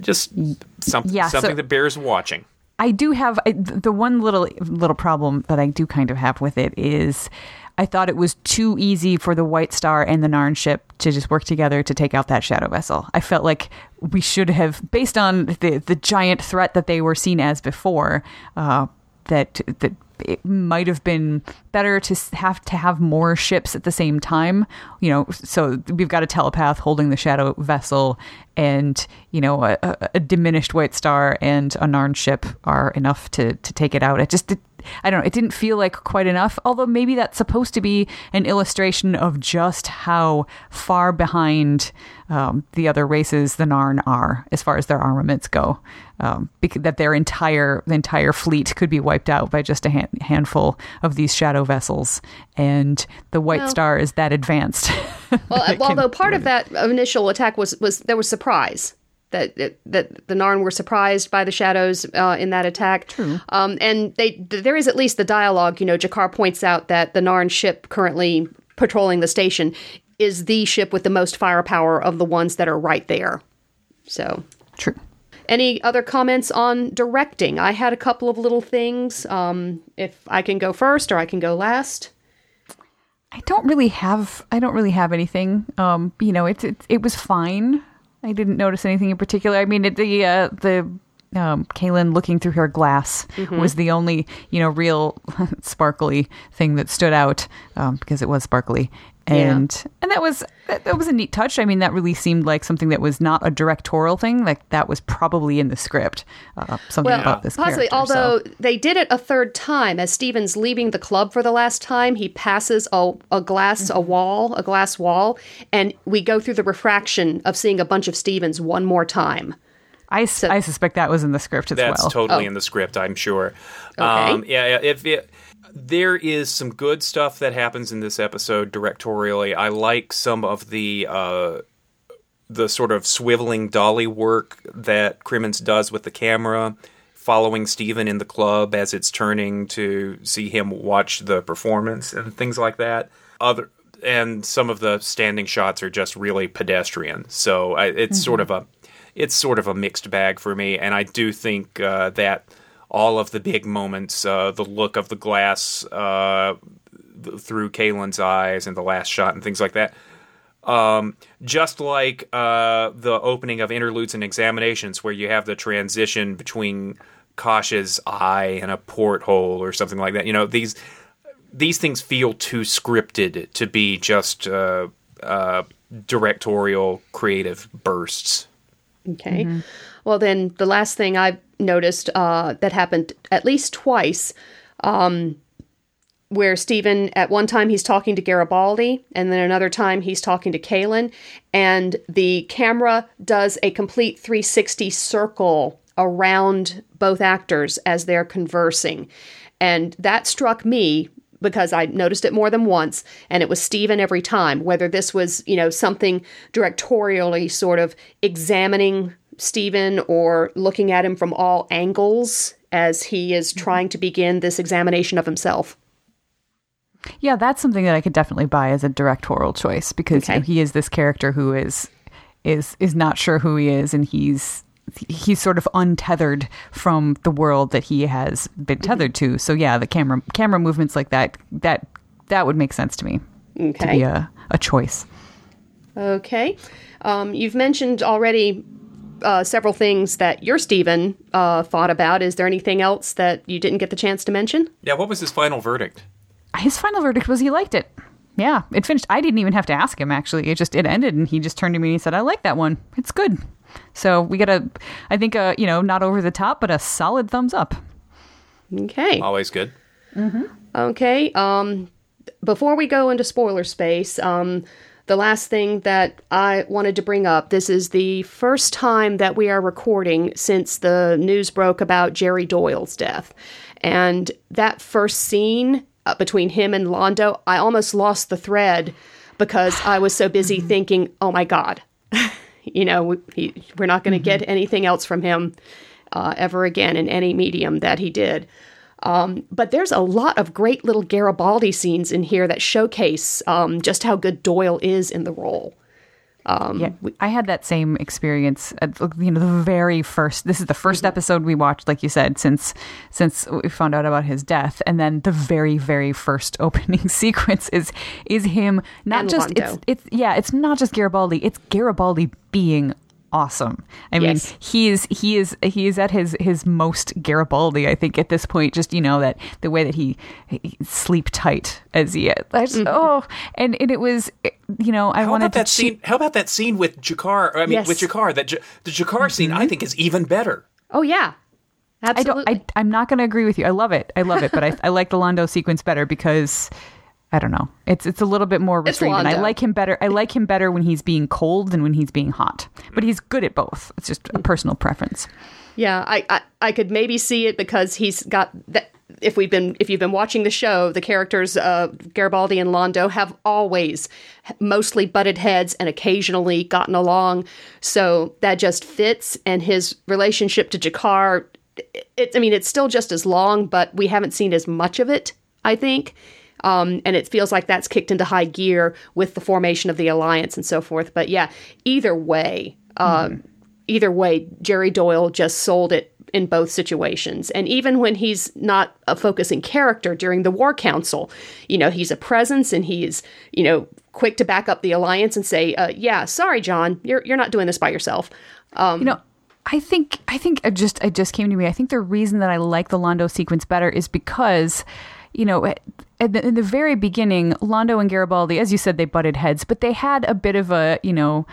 just some, Yeah, so- something that bears watching. I do have I, the one little little problem that I do kind of have with it is I thought it was too easy for the White Star and the Narn ship to just work together to take out that shadow vessel. I felt like we should have, based on the the giant threat that they were seen as before, uh, that that it might have been better to have to have more ships at the same time. You know, so we've got a telepath holding the shadow vessel, and you know, a, a- diminished White Star and a Narn ship are enough to to take it out. It just. It, I don't know. It didn't feel like quite enough, although maybe that's supposed to be an illustration of just how far behind um, the other races the Narn are as far as their armaments go. Um, because that their entire the entire fleet could be wiped out by just a hand, handful of these shadow vessels, and the White Well- Star is that advanced. Well, that although part of that initial attack was was there was surprise that that, the Narn were surprised by the shadows uh, in that attack. True. Um, and they th- there is at least the dialogue. You know, G'Kar points out that the Narn ship currently patrolling the station is the ship with the most firepower of the ones that are right there. So. True. Any other comments on directing? I had a couple of little things. Um, if I can go first or I can go last. I don't really have I don't really have anything. Um, you know, it it, it was fine. I didn't notice anything in particular. I mean, it, the uh, the um, Cailyn looking through her glass was the only you know real sparkly thing that stood out um, because it was sparkly, and and that was that, that was a neat touch. I mean, that really seemed like something that was not a directorial thing. Like that was probably in the script. Uh, something Well, about this possibly. character. so- Although they did it a third time, as Stephen's leaving the club for the last time, he passes a, a glass, a wall, a glass wall, and we go through the refraction of seeing a bunch of Stephens one more time. I, s- I suspect that was in the script as That's well. That's totally Oh. in the script, I'm sure. Okay. Um, yeah, yeah, if it, there is some good stuff that happens in this episode directorially. I like some of the uh, the sort of swiveling dolly work that Crimmins does with the camera, following Stephen in the club as it's turning to see him watch the performance and things like that. Other and some of the standing shots are just really pedestrian. So I, it's sort of a it's sort of a mixed bag for me, and I do think uh, that all of the big moments, uh, the look of the glass uh, th- through Cailyn's eyes, and the last shot, and things like that, um, just like uh, the opening of interludes and examinations, where you have the transition between Kosh's eye and a porthole or something like that. You know these these things feel too scripted to be just uh, uh, directorial creative bursts. Okay. Well, then the last thing I've noticed uh, that happened at least twice, um, where Stephen, at one time he's talking to Garibaldi, and then another time he's talking to Cailyn, and the camera does a complete 360 circle around both actors as they're conversing. And that struck me because I noticed it more than once, and it was Stephen every time, whether this was, you know, something directorially sort of examining Stephen or looking at him from all angles as he is mm-hmm. trying to begin this examination of himself. Yeah, that's something that I could definitely buy as a directorial choice because you know, he is this character who is is is not sure who he is, and he's he's sort of untethered from the world that he has been tethered to. So yeah, the camera camera movements like that that that would make sense to me okay. to be a, a choice. Okay. Um, you've mentioned already uh, several things that your Stephen uh, thought about. Is there anything else that you didn't get the chance to mention? Yeah, what was his final verdict? His final verdict was he liked it. Yeah, it finished. I didn't even have to ask him. Actually, it just it ended, and he just turned to me and he said, "I like that one. It's good." So we got a, I think a you know not over the top, but a solid thumbs up. Okay. Always good. Okay. Um, before we go into spoiler space, um, the last thing that I wanted to bring up this is the first time that we are recording since the news broke about Jerry Doyle's death. And that first scene uh, between him and Londo, I almost lost the thread because I was so busy thinking, oh my God, you know, we, he, we're not going to get anything else from him uh, ever again in any medium that he did. Um, but there's a lot of great little Garibaldi scenes in here that showcase um, just how good Doyle is in the role. Um, Yeah, I had that same experience. At, you know, the very first. This is the 1st Mm-hmm. episode we watched, like you said, since since we found out about his death, and then the very very first opening sequence is is him not And just—it's—it's yeah, it's not just Garibaldi. It's Garibaldi being awesome. I mean, he is he is he is at his his most Garibaldi. I think at this point, just you know that the way that he, he sleep tight as he I just, Mm-hmm. oh, and and it was you know I How wanted about that to cheat- scene? How about that scene with G'Kar? I mean, Yes. with G'Kar. That J- the G'Kar scene, I think, is even better. Oh yeah, I absolutely. don't. I, I'm not going to agree with you. I love it. I love it. But I, I like the Londo sequence better because I don't know. It's it's a little bit more restrained, and I like him better. I like him better when he's being cold than when he's being hot. But he's good at both. It's just a personal preference. Yeah, I, I I could maybe see it because he's got that. If we've been if you've been watching the show, the characters uh, Garibaldi and Londo have always mostly butted heads and occasionally gotten along, so that just fits. And his relationship to G'Kar, it, I mean, it's still just as long, but we haven't seen as much of it. I think. Um, and it feels like that's kicked into high gear with the formation of the alliance and so forth. But yeah, either way, um, either way, Jerry Doyle just sold it in both situations. And even when he's not a focusing character during the War Council, you know, he's a presence and he's, you know, quick to back up the alliance and say, uh, "Yeah, sorry, John, you're you're not doing this by yourself." you know i think i think it just it just came to me i think the reason that i like the londo sequence better is because you know at the, in the very beginning londo and garibaldi as you said they butted heads but they had a bit of a you know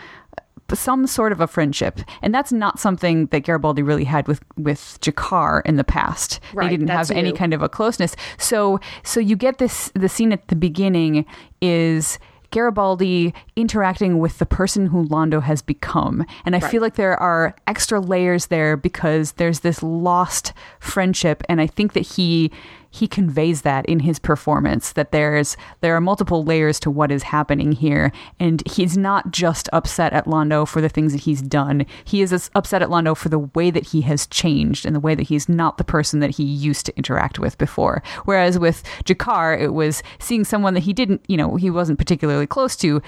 some sort of a friendship. And that's not something that garibaldi really had with with G'Kar in the past. Right, they didn't have any new. kind of a closeness. So so you get this the scene at the beginning is Garibaldi interacting with the person who Londo has become. And I feel like there are extra layers there because there's this lost friendship. And I think that he he conveys that in his performance that there's there are multiple layers to what is happening here and he's not just upset at Londo for the things that he's done. He is upset at Londo for the way that he has changed and the way that he's not the person that he used to interact with before. Whereas with G'Kar, it was seeing someone that he didn't, you know, he wasn't particularly close to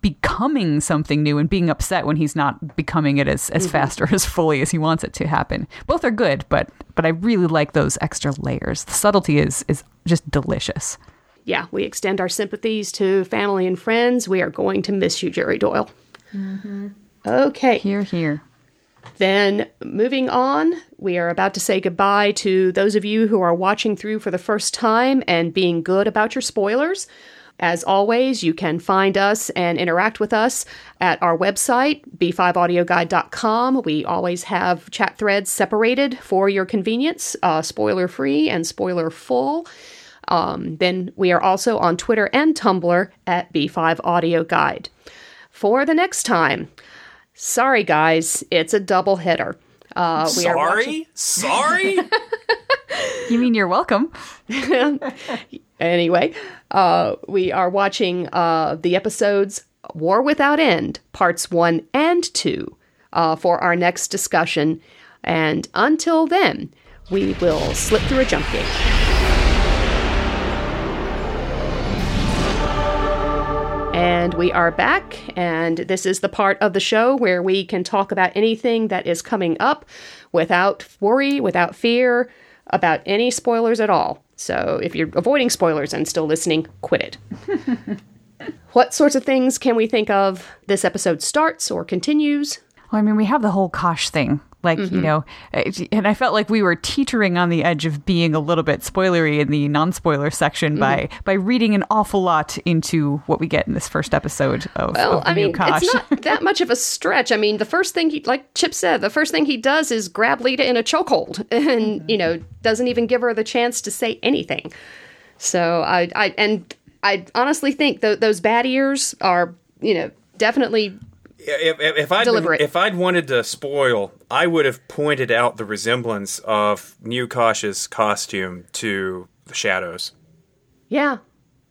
becoming something new and being upset when he's not becoming it as, as mm-hmm. fast or as fully as he wants it to happen. Both are good, but but I really like those extra layers. The subtlety is is just delicious. Yeah, we extend our sympathies to family and friends. We are going to miss you, Jerry Doyle. Mm-hmm. Okay. Here, here. Then, moving on, we are about to say goodbye to those of you who are watching through for the first time and being good about your spoilers. As always, you can find us and interact with us at our website, b5audioguide.com. We always have chat threads separated for your convenience, uh, spoiler free and spoiler full. Um, then we are also on Twitter and Tumblr at B5 Audio Guide. For the next time, sorry guys, it's a double hitter. Uh, we are watching- Sorry, sorry. You mean you're welcome? anyway, uh, we are watching uh, the episodes War Without End, parts one and two, uh, for our next discussion. And until then, we will slip through a jump gate. And we are back, and this is the part of the show where we can talk about anything that is coming up without worry, without fear, about any spoilers at all. So if you're avoiding spoilers and still listening, quit it. what sorts of things can we think of this episode starts or continues? Well, I mean, we have the whole Kosh thing. Like, you mm-hmm. know, uh, and I felt like we were teetering on the edge of being a little bit spoilery in the non spoiler section mm-hmm. by by reading an awful lot into what we get in this first episode of, Well, of I new mean, Kosh. it's not that much of a stretch. I mean, the first thing he, like Chip said, the first thing he does is grab Lyta in a chokehold, and mm-hmm. you know, doesn't even give her the chance to say anything. So I, I, and I honestly think th- those bad ears are, you know, definitely if, if, if I'd been- Deliberate. if I'd wanted to spoil, I would have pointed out the resemblance of New Kosh's costume to the Shadows. Yeah.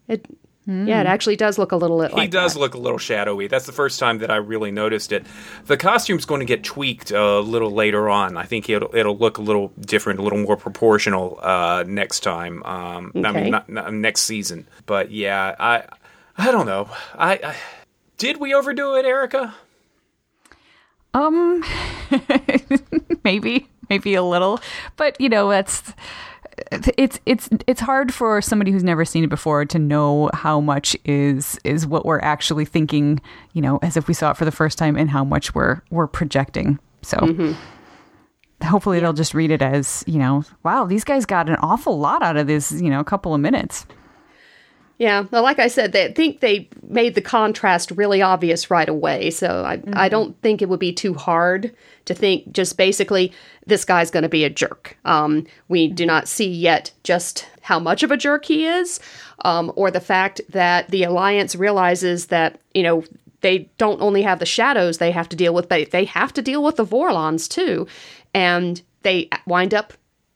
It yeah, it actually does look a little bit He like does that. look a little shadowy. That's the first time that I really noticed it. The costume's going to get tweaked a little later on. I think it'll it'll look a little different, a little more proportional uh, next time. Um, I Okay. mean, not, not next season. But yeah, I I don't know. I, I Did we overdo it, Erika? Um, maybe, maybe a little, but you know, that's it's it's it's hard for somebody who's never seen it before to know how much is is what we're actually thinking, you know, as if we saw it for the first time, and how much we're we're projecting. So. Mm-hmm. Hopefully they'll just read it as, you know, wow, these guys got an awful lot out of this, you know, couple of minutes. Yeah, well, like I said, they I think they made the contrast really obvious right away. So I, I don't think it would be too hard to think just basically this guy's going to be a jerk. Um, we do not see yet just how much of a jerk he is, um, or the fact that the alliance realizes that you know they don't only have the shadows they have to deal with, but they have to deal with the Vorlons too, and they wind up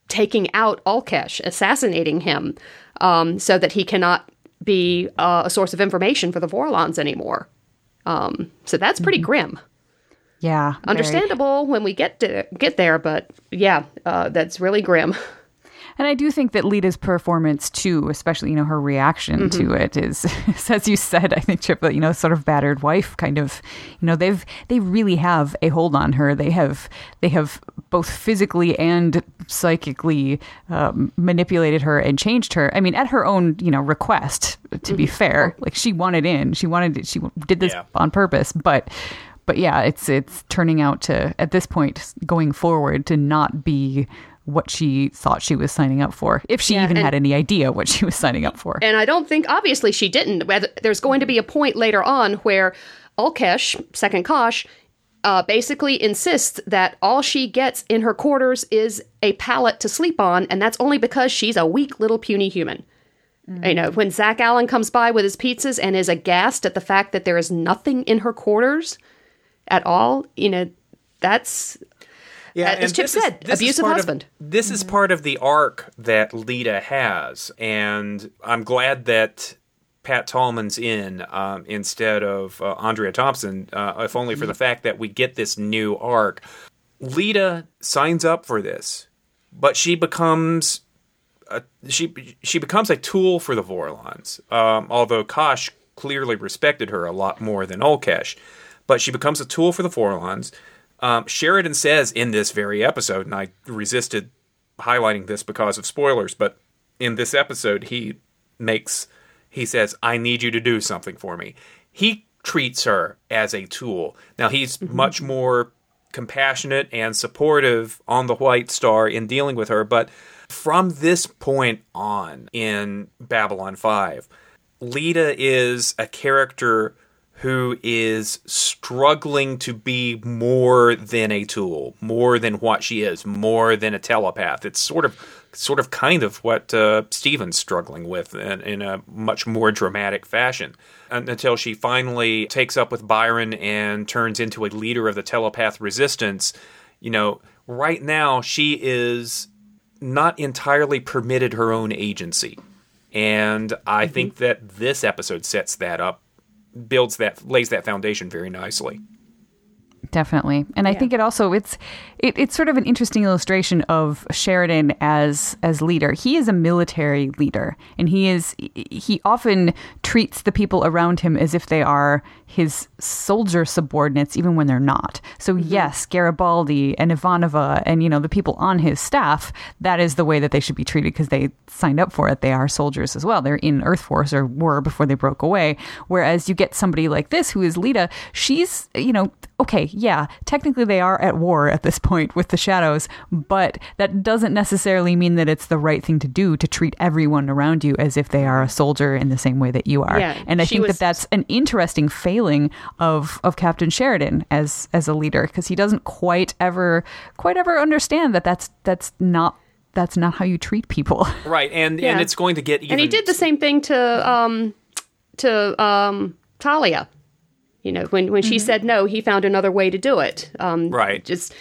taking out Ulkesh, assassinating him, um, so that he cannot be uh, a source of information for the Vorlons anymore. Um, so that's pretty grim. Yeah. very. Understandable when we get to get there, but yeah, uh, that's really grim. And I do think that Lyta's performance too, especially you know her reaction to it, is, as you said, I think Chip, you know, sort of battered wife kind of. You know, they've they really have a hold on her. They have they have both physically and psychically um, manipulated her and changed her. I mean, at her own you know request. To be fair, like she wanted in, she wanted it, she did this Yeah. on purpose, but but yeah, it's it's turning out to at this point going forward to not be what she thought she was signing up for, if she Yeah, even and- had any idea what she was signing up for. And I don't think, obviously, she didn't. There's going to be a point later on where Ulkesh, second Kosh, uh, basically insists that all she gets in her quarters is a pallet to sleep on, and that's only because she's a weak little puny human. You know, when Zach Allen comes by with his pizzas and is aghast at the fact that there is nothing in her quarters at all, you know, that's Yeah, as Chip said, this is abusive part of- husband. this is part of the arc that Lyta has, and I'm glad that Pat Tallman's in um, instead of uh, Andrea Thompson, uh, if only for the fact that we get this new arc. Lyta signs up for this, but she becomes a, she she becomes a tool for the Vorlons. Um, although Kosh clearly respected her a lot more than Ulkesh, but she becomes a tool for the Vorlons. Um, Sheridan says in this very episode, and I resisted highlighting this because of spoilers, but in this episode, he makes he says, "I need you to do something for me." He treats her as a tool. Now he's much more compassionate and supportive on the White Star in dealing with her, but from this point on in Babylon 5, Lyta is a character who is struggling to be more than a tool, more than what she is, more than a telepath. It's sort of, sort of, kind of what uh, Stephen's struggling with in, in a much more dramatic fashion. Until she finally takes up with Byron and turns into a leader of the telepath resistance. You know, right now she is not entirely permitted her own agency. And I think that this episode sets that up, builds that, lays that foundation very nicely. Definitely. And I think it also it's it, it's sort of an interesting illustration of Sheridan as as leader. He is a military leader and he is he often treats the people around him as if they are his soldier subordinates even when they're not. So mm-hmm. yes, Garibaldi and Ivanova and you know the people on his staff, that is the way that they should be treated because they signed up for it. They are soldiers as well. They're in Earth Force or were before they broke away. Whereas you get somebody like this who is Lyta, she's, you know, okay, yeah, technically they are at war at this point with the shadows, but that doesn't necessarily mean that it's the right thing to do to treat everyone around you as if they are a soldier in the same way that you are. Yeah, and I think was- that that's an interesting failing of of Captain Sheridan as as a leader because he doesn't quite ever quite ever understand that that's that's not that's not how you treat people. Right, and Yeah. and it's going to get even. and he did the same thing to um to um Talia. You know, when when she said no, he found another way to do it. Um, Right. Just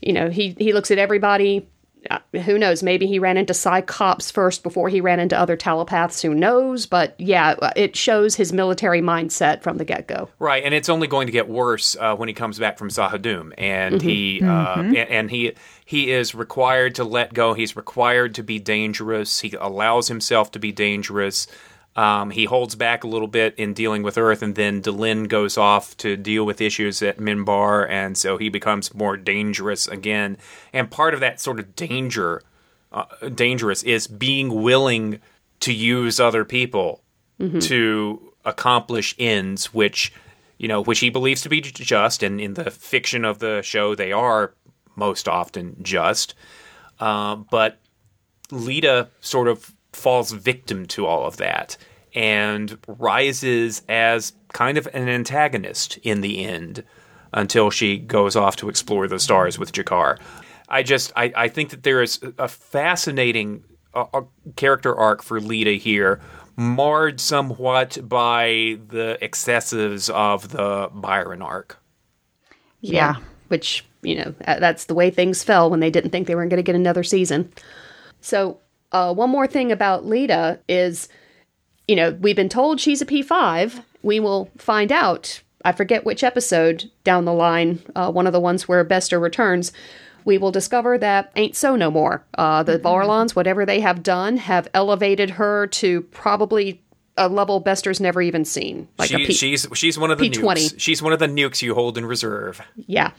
you know, he he looks at everybody. Uh, who knows? Maybe he ran into Cyclops first before he ran into other telepaths. Who knows? But yeah, it shows his military mindset from the get go. Right, and it's only going to get worse uh, when he comes back from Z'ha'dum, and he uh, and, and he he is required to let go. He's required to be dangerous. He allows himself to be dangerous. Um, he holds back a little bit in dealing with Earth, and then Delenn goes off to deal with issues at Minbar, and so he becomes more dangerous again. And part of that sort of danger, uh, dangerous, is being willing to use other people to accomplish ends, which you know, which he believes to be just, and in the fiction of the show, they are most often just. Uh, but Lyta sort of falls victim to all of that and rises as kind of an antagonist in the end until she goes off to explore the stars with G'Kar. I just I, I think that there is a fascinating uh, character arc for Lyta here, marred somewhat by the excesses of the Byron arc. Yeah. Which, you know, that's the way things fell when they didn't think they were going to get another season. So, uh, one more thing about Lyta is, you know, we've been told she's a P5. We will find out. I forget which episode down the line, uh, one of the ones where Bester returns. We will discover that ain't so no more. Uh, the Vorlons, whatever they have done, have elevated her to probably a level Bester's never even seen. Like a She, P- she's she's one of the P20. nukes. She's one of the nukes you hold in reserve. Yeah.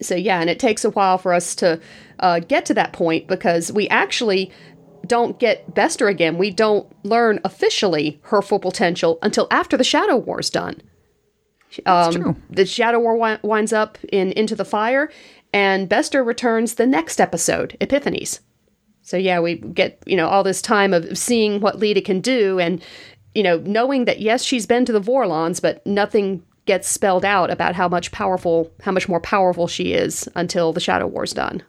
So yeah, and it takes a while for us to uh, get to that point because we actually don't get Bester again. We don't learn officially her full potential until after the Shadow War's done. Um, true. The Shadow War wi- winds up in Into the Fire, and Bester returns the next episode, Epiphanies. So yeah, we get you know all this time of seeing what Lyta can do, and you know knowing that yes, she's been to the Vorlons, but nothing gets spelled out about how much powerful, how much more powerful she is until the Shadow War's done.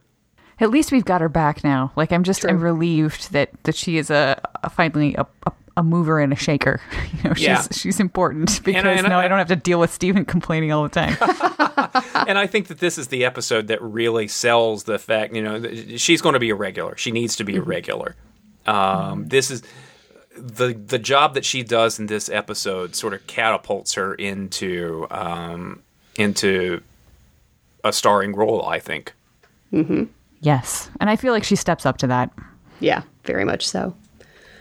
At least we've got her back now. Like I'm just I'm relieved that that she is a, a finally a, a a mover and a shaker. You know, she's Yeah. she's important because and now I- I don't have to deal with Stephen complaining all the time. and I think that this is the episode that really sells the fact, you know, that she's going to be a regular. She needs to be a regular. Um, this is the the job that she does in this episode sort of catapults her into um, into a starring role. I think. Yes, and I feel like she steps up to that. Yeah, very much so.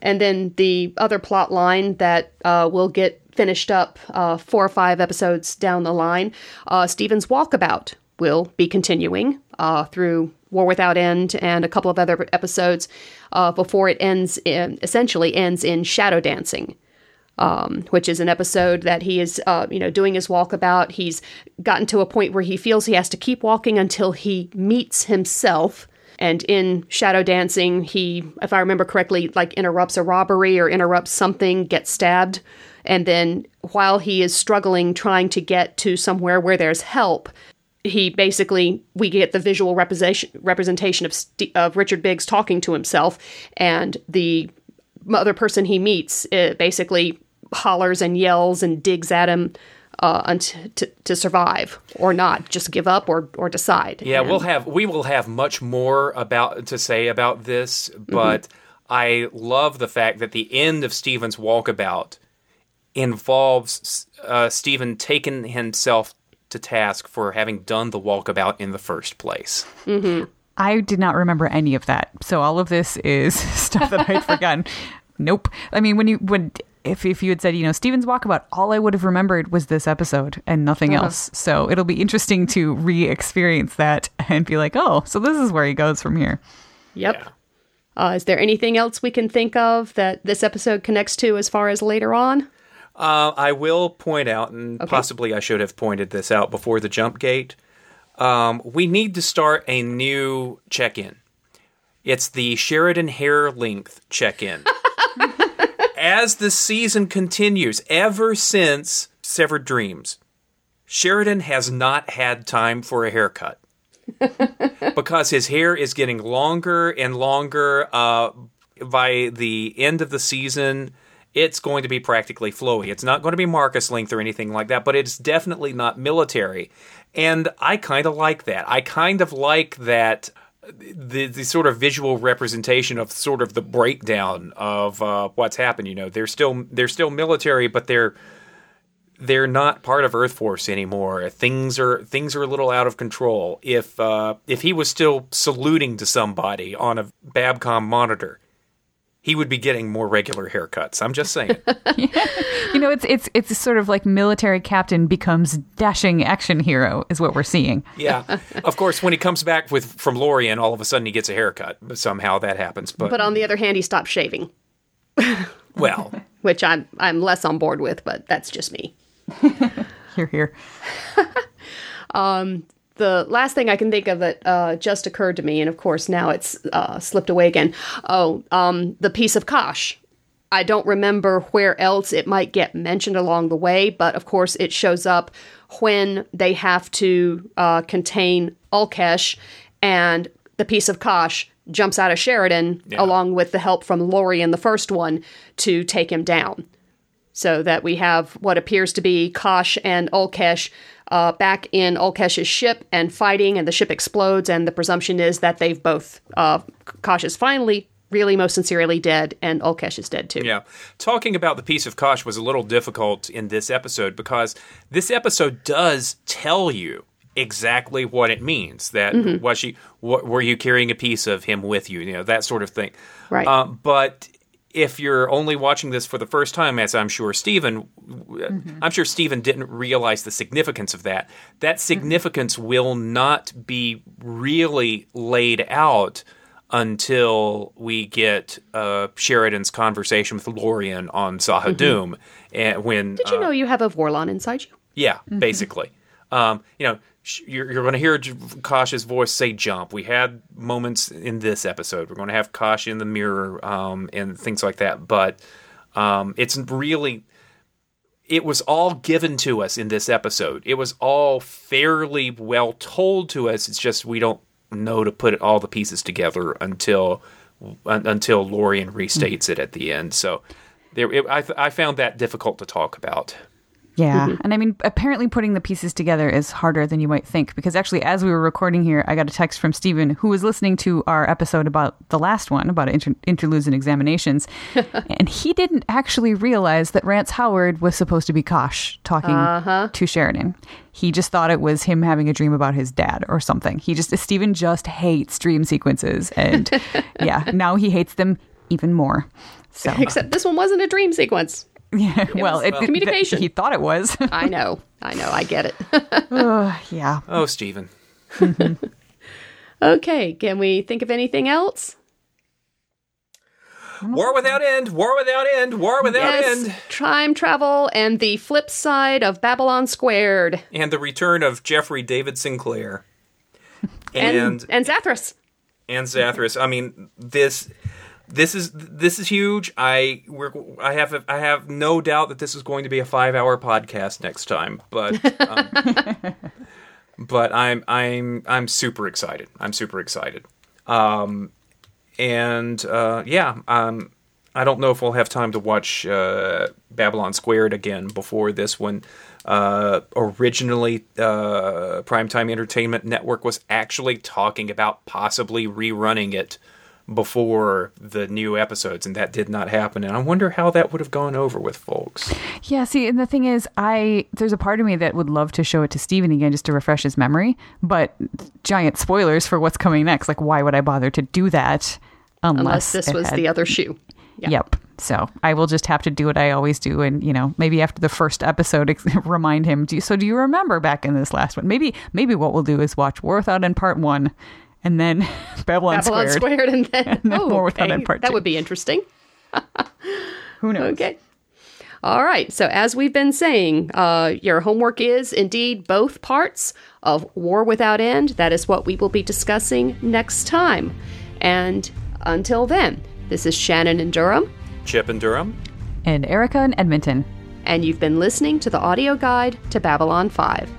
And then the other plot line that uh, will get finished up uh, four or five episodes down the line, uh, Stephen's Walkabout will be continuing uh, through War Without End and a couple of other episodes uh, before it ends in, essentially ends in Shadow Dancing. Um, which is an episode that he is, uh, you know, doing his walkabout. He's gotten to a point where he feels he has to keep walking until he meets himself. And in shadow dancing, he, if I remember correctly, like interrupts a robbery or interrupts something, gets stabbed. And then while he is struggling, trying to get to somewhere where there's help, he basically we get the visual representation of St- of Richard Biggs talking to himself, and the other person he meets uh, basically hollers and yells and digs at him uh, unt- to, to survive or not, just give up or or decide. Yeah, And- we'll have we will have much more about to say about this, but I love the fact that the end of Stephen's walkabout involves uh, Stephen taking himself to task for having done the walkabout in the first place. I did not remember any of that. So all of this is stuff that I'd forgotten. Nope. I mean, when you when if if you had said you know Stephen's walkabout, all I would have remembered was this episode and nothing else. So it'll be interesting to re-experience that and be like, oh, so this is where he goes from here. Yep. Yeah. Uh, is there anything else we can think of that this episode connects to as far as later on? Uh, I will point out, and possibly I should have pointed this out before the jump gate. Um, we need to start a new check in. It's the Sheridan hair length check in. As the season continues, ever since Severed Dreams, Sheridan has not had time for a haircut because his hair is getting longer and longer. Uh, by the end of the season, it's going to be practically flowy. It's not going to be Marcus length or anything like that, but it's definitely not military. And I kind of like that. I kind of like that the the sort of visual representation of sort of the breakdown of uh, what's happened. You know, they're still they're still military, but they're they're not part of Earth Force anymore. Things are things are a little out of control. If uh, if he was still saluting to somebody on a Babcom monitor, he would be getting more regular haircuts. I'm just saying. You know, it's it's it's sort of like military captain becomes dashing action hero is what we're seeing. yeah. Of course, when he comes back with from Lorien, all of a sudden he gets a haircut. But somehow that happens. But, But on the other hand, he stops shaving, well, which I'm I'm less on board with, but that's just me. Here, here. Um, the last thing I can think of that uh, just occurred to me, and of course now it's uh, slipped away again. Oh, um, the piece of Kosh. I don't remember where else it might get mentioned along the way, but of course it shows up when they have to uh, contain Ulkesh, and the piece of Kosh jumps out of Sheridan along with the help from Lorien, the first one, to take him down so that we have what appears to be Kosh and Ulkesh uh, back in Ulkesh's ship and fighting, and the ship explodes, and the presumption is that they've both, uh, Kosh is finally, really most sincerely dead, and Olkesh is dead too. Yeah. Talking about the piece of Kosh was a little difficult in this episode because this episode does tell you exactly what it means. That was she what, were you carrying a piece of him with you? You know that sort of thing. Right. Uh, but if you're only watching this for the first time, as I'm sure Stephen, mm-hmm. I'm sure Stephen didn't realize the significance of that. That mm-hmm. significance will not be really laid out until we get uh, Sheridan's conversation with Lorien on Z'ha'dum, mm-hmm. and eh, when Did you uh, know you have a Vorlon inside you? yeah, basically. Um, you know, you're, you're going to hear Kosh's voice say jump. We had moments in this episode. We're going to have Kosh in the mirror um, and things like that. But um, it's really, it was all given to us in this episode. It was all fairly well told to us. It's just we don't know to put all the pieces together until until Lorien restates it at the end. So there, it, I, I found that difficult to talk about. Yeah. Mm-hmm. And I mean, apparently putting the pieces together is harder than you might think because actually, as we were recording here, I got a text from Stephen who was listening to our episode about the last one about inter- interludes and examinations. and he didn't actually realize that Rance Howard was supposed to be Kosh talking uh-huh. to Sheridan. He just thought it was him having a dream about his dad or something. He just, Stephen just hates dream sequences. And yeah, now he hates them even more. So, Except this one wasn't a dream sequence. Yeah, well, was it, it- communication. he thought it was. I know. I know. I get it. yeah. Oh, Stephen. okay. Can we think of anything else? War without end, war without end, war without yes. end. Time travel and the flip side of Babylon Squared. And the return of Jeffrey David Sinclair. And, And and Zathras. and Zathras. I mean, this this is this is huge. I we're I have I have no doubt that this is going to be a five hour podcast next time. But um, but I'm I'm I'm super excited. I'm super excited. Um, and uh, yeah, um, I don't know if we'll have time to watch uh, Babylon Squared again before this one. Uh, originally, uh, Primetime Entertainment Network was actually talking about possibly rerunning it before the new episodes, and that did not happen. And I wonder how that would have gone over with folks. Yeah, see, and the thing is, I there's a part of me that would love to show it to Stephen again just to refresh his memory, but giant spoilers for what's coming next. Like, why would I bother to do that unless, Unless this was had- the other shoe. Yeah. Yep. So I will just have to do what I always do, and you know, maybe after the first episode, remind him. Do you, so do you remember back in this last one? Maybe maybe what we'll do is watch War Without End Part One, and then Babylon, Babylon Squared. Squared, and then, then oh, War Without okay. End Part That would be interesting. Who knows? Okay. All right. So, as we've been saying, uh, your homework is indeed both parts of War Without End. That is what we will be discussing next time. And until then, this is Shannon and Durham, Chip and Durham. And Erika in Edmonton. and you've been listening to the audio guide to Babylon 5.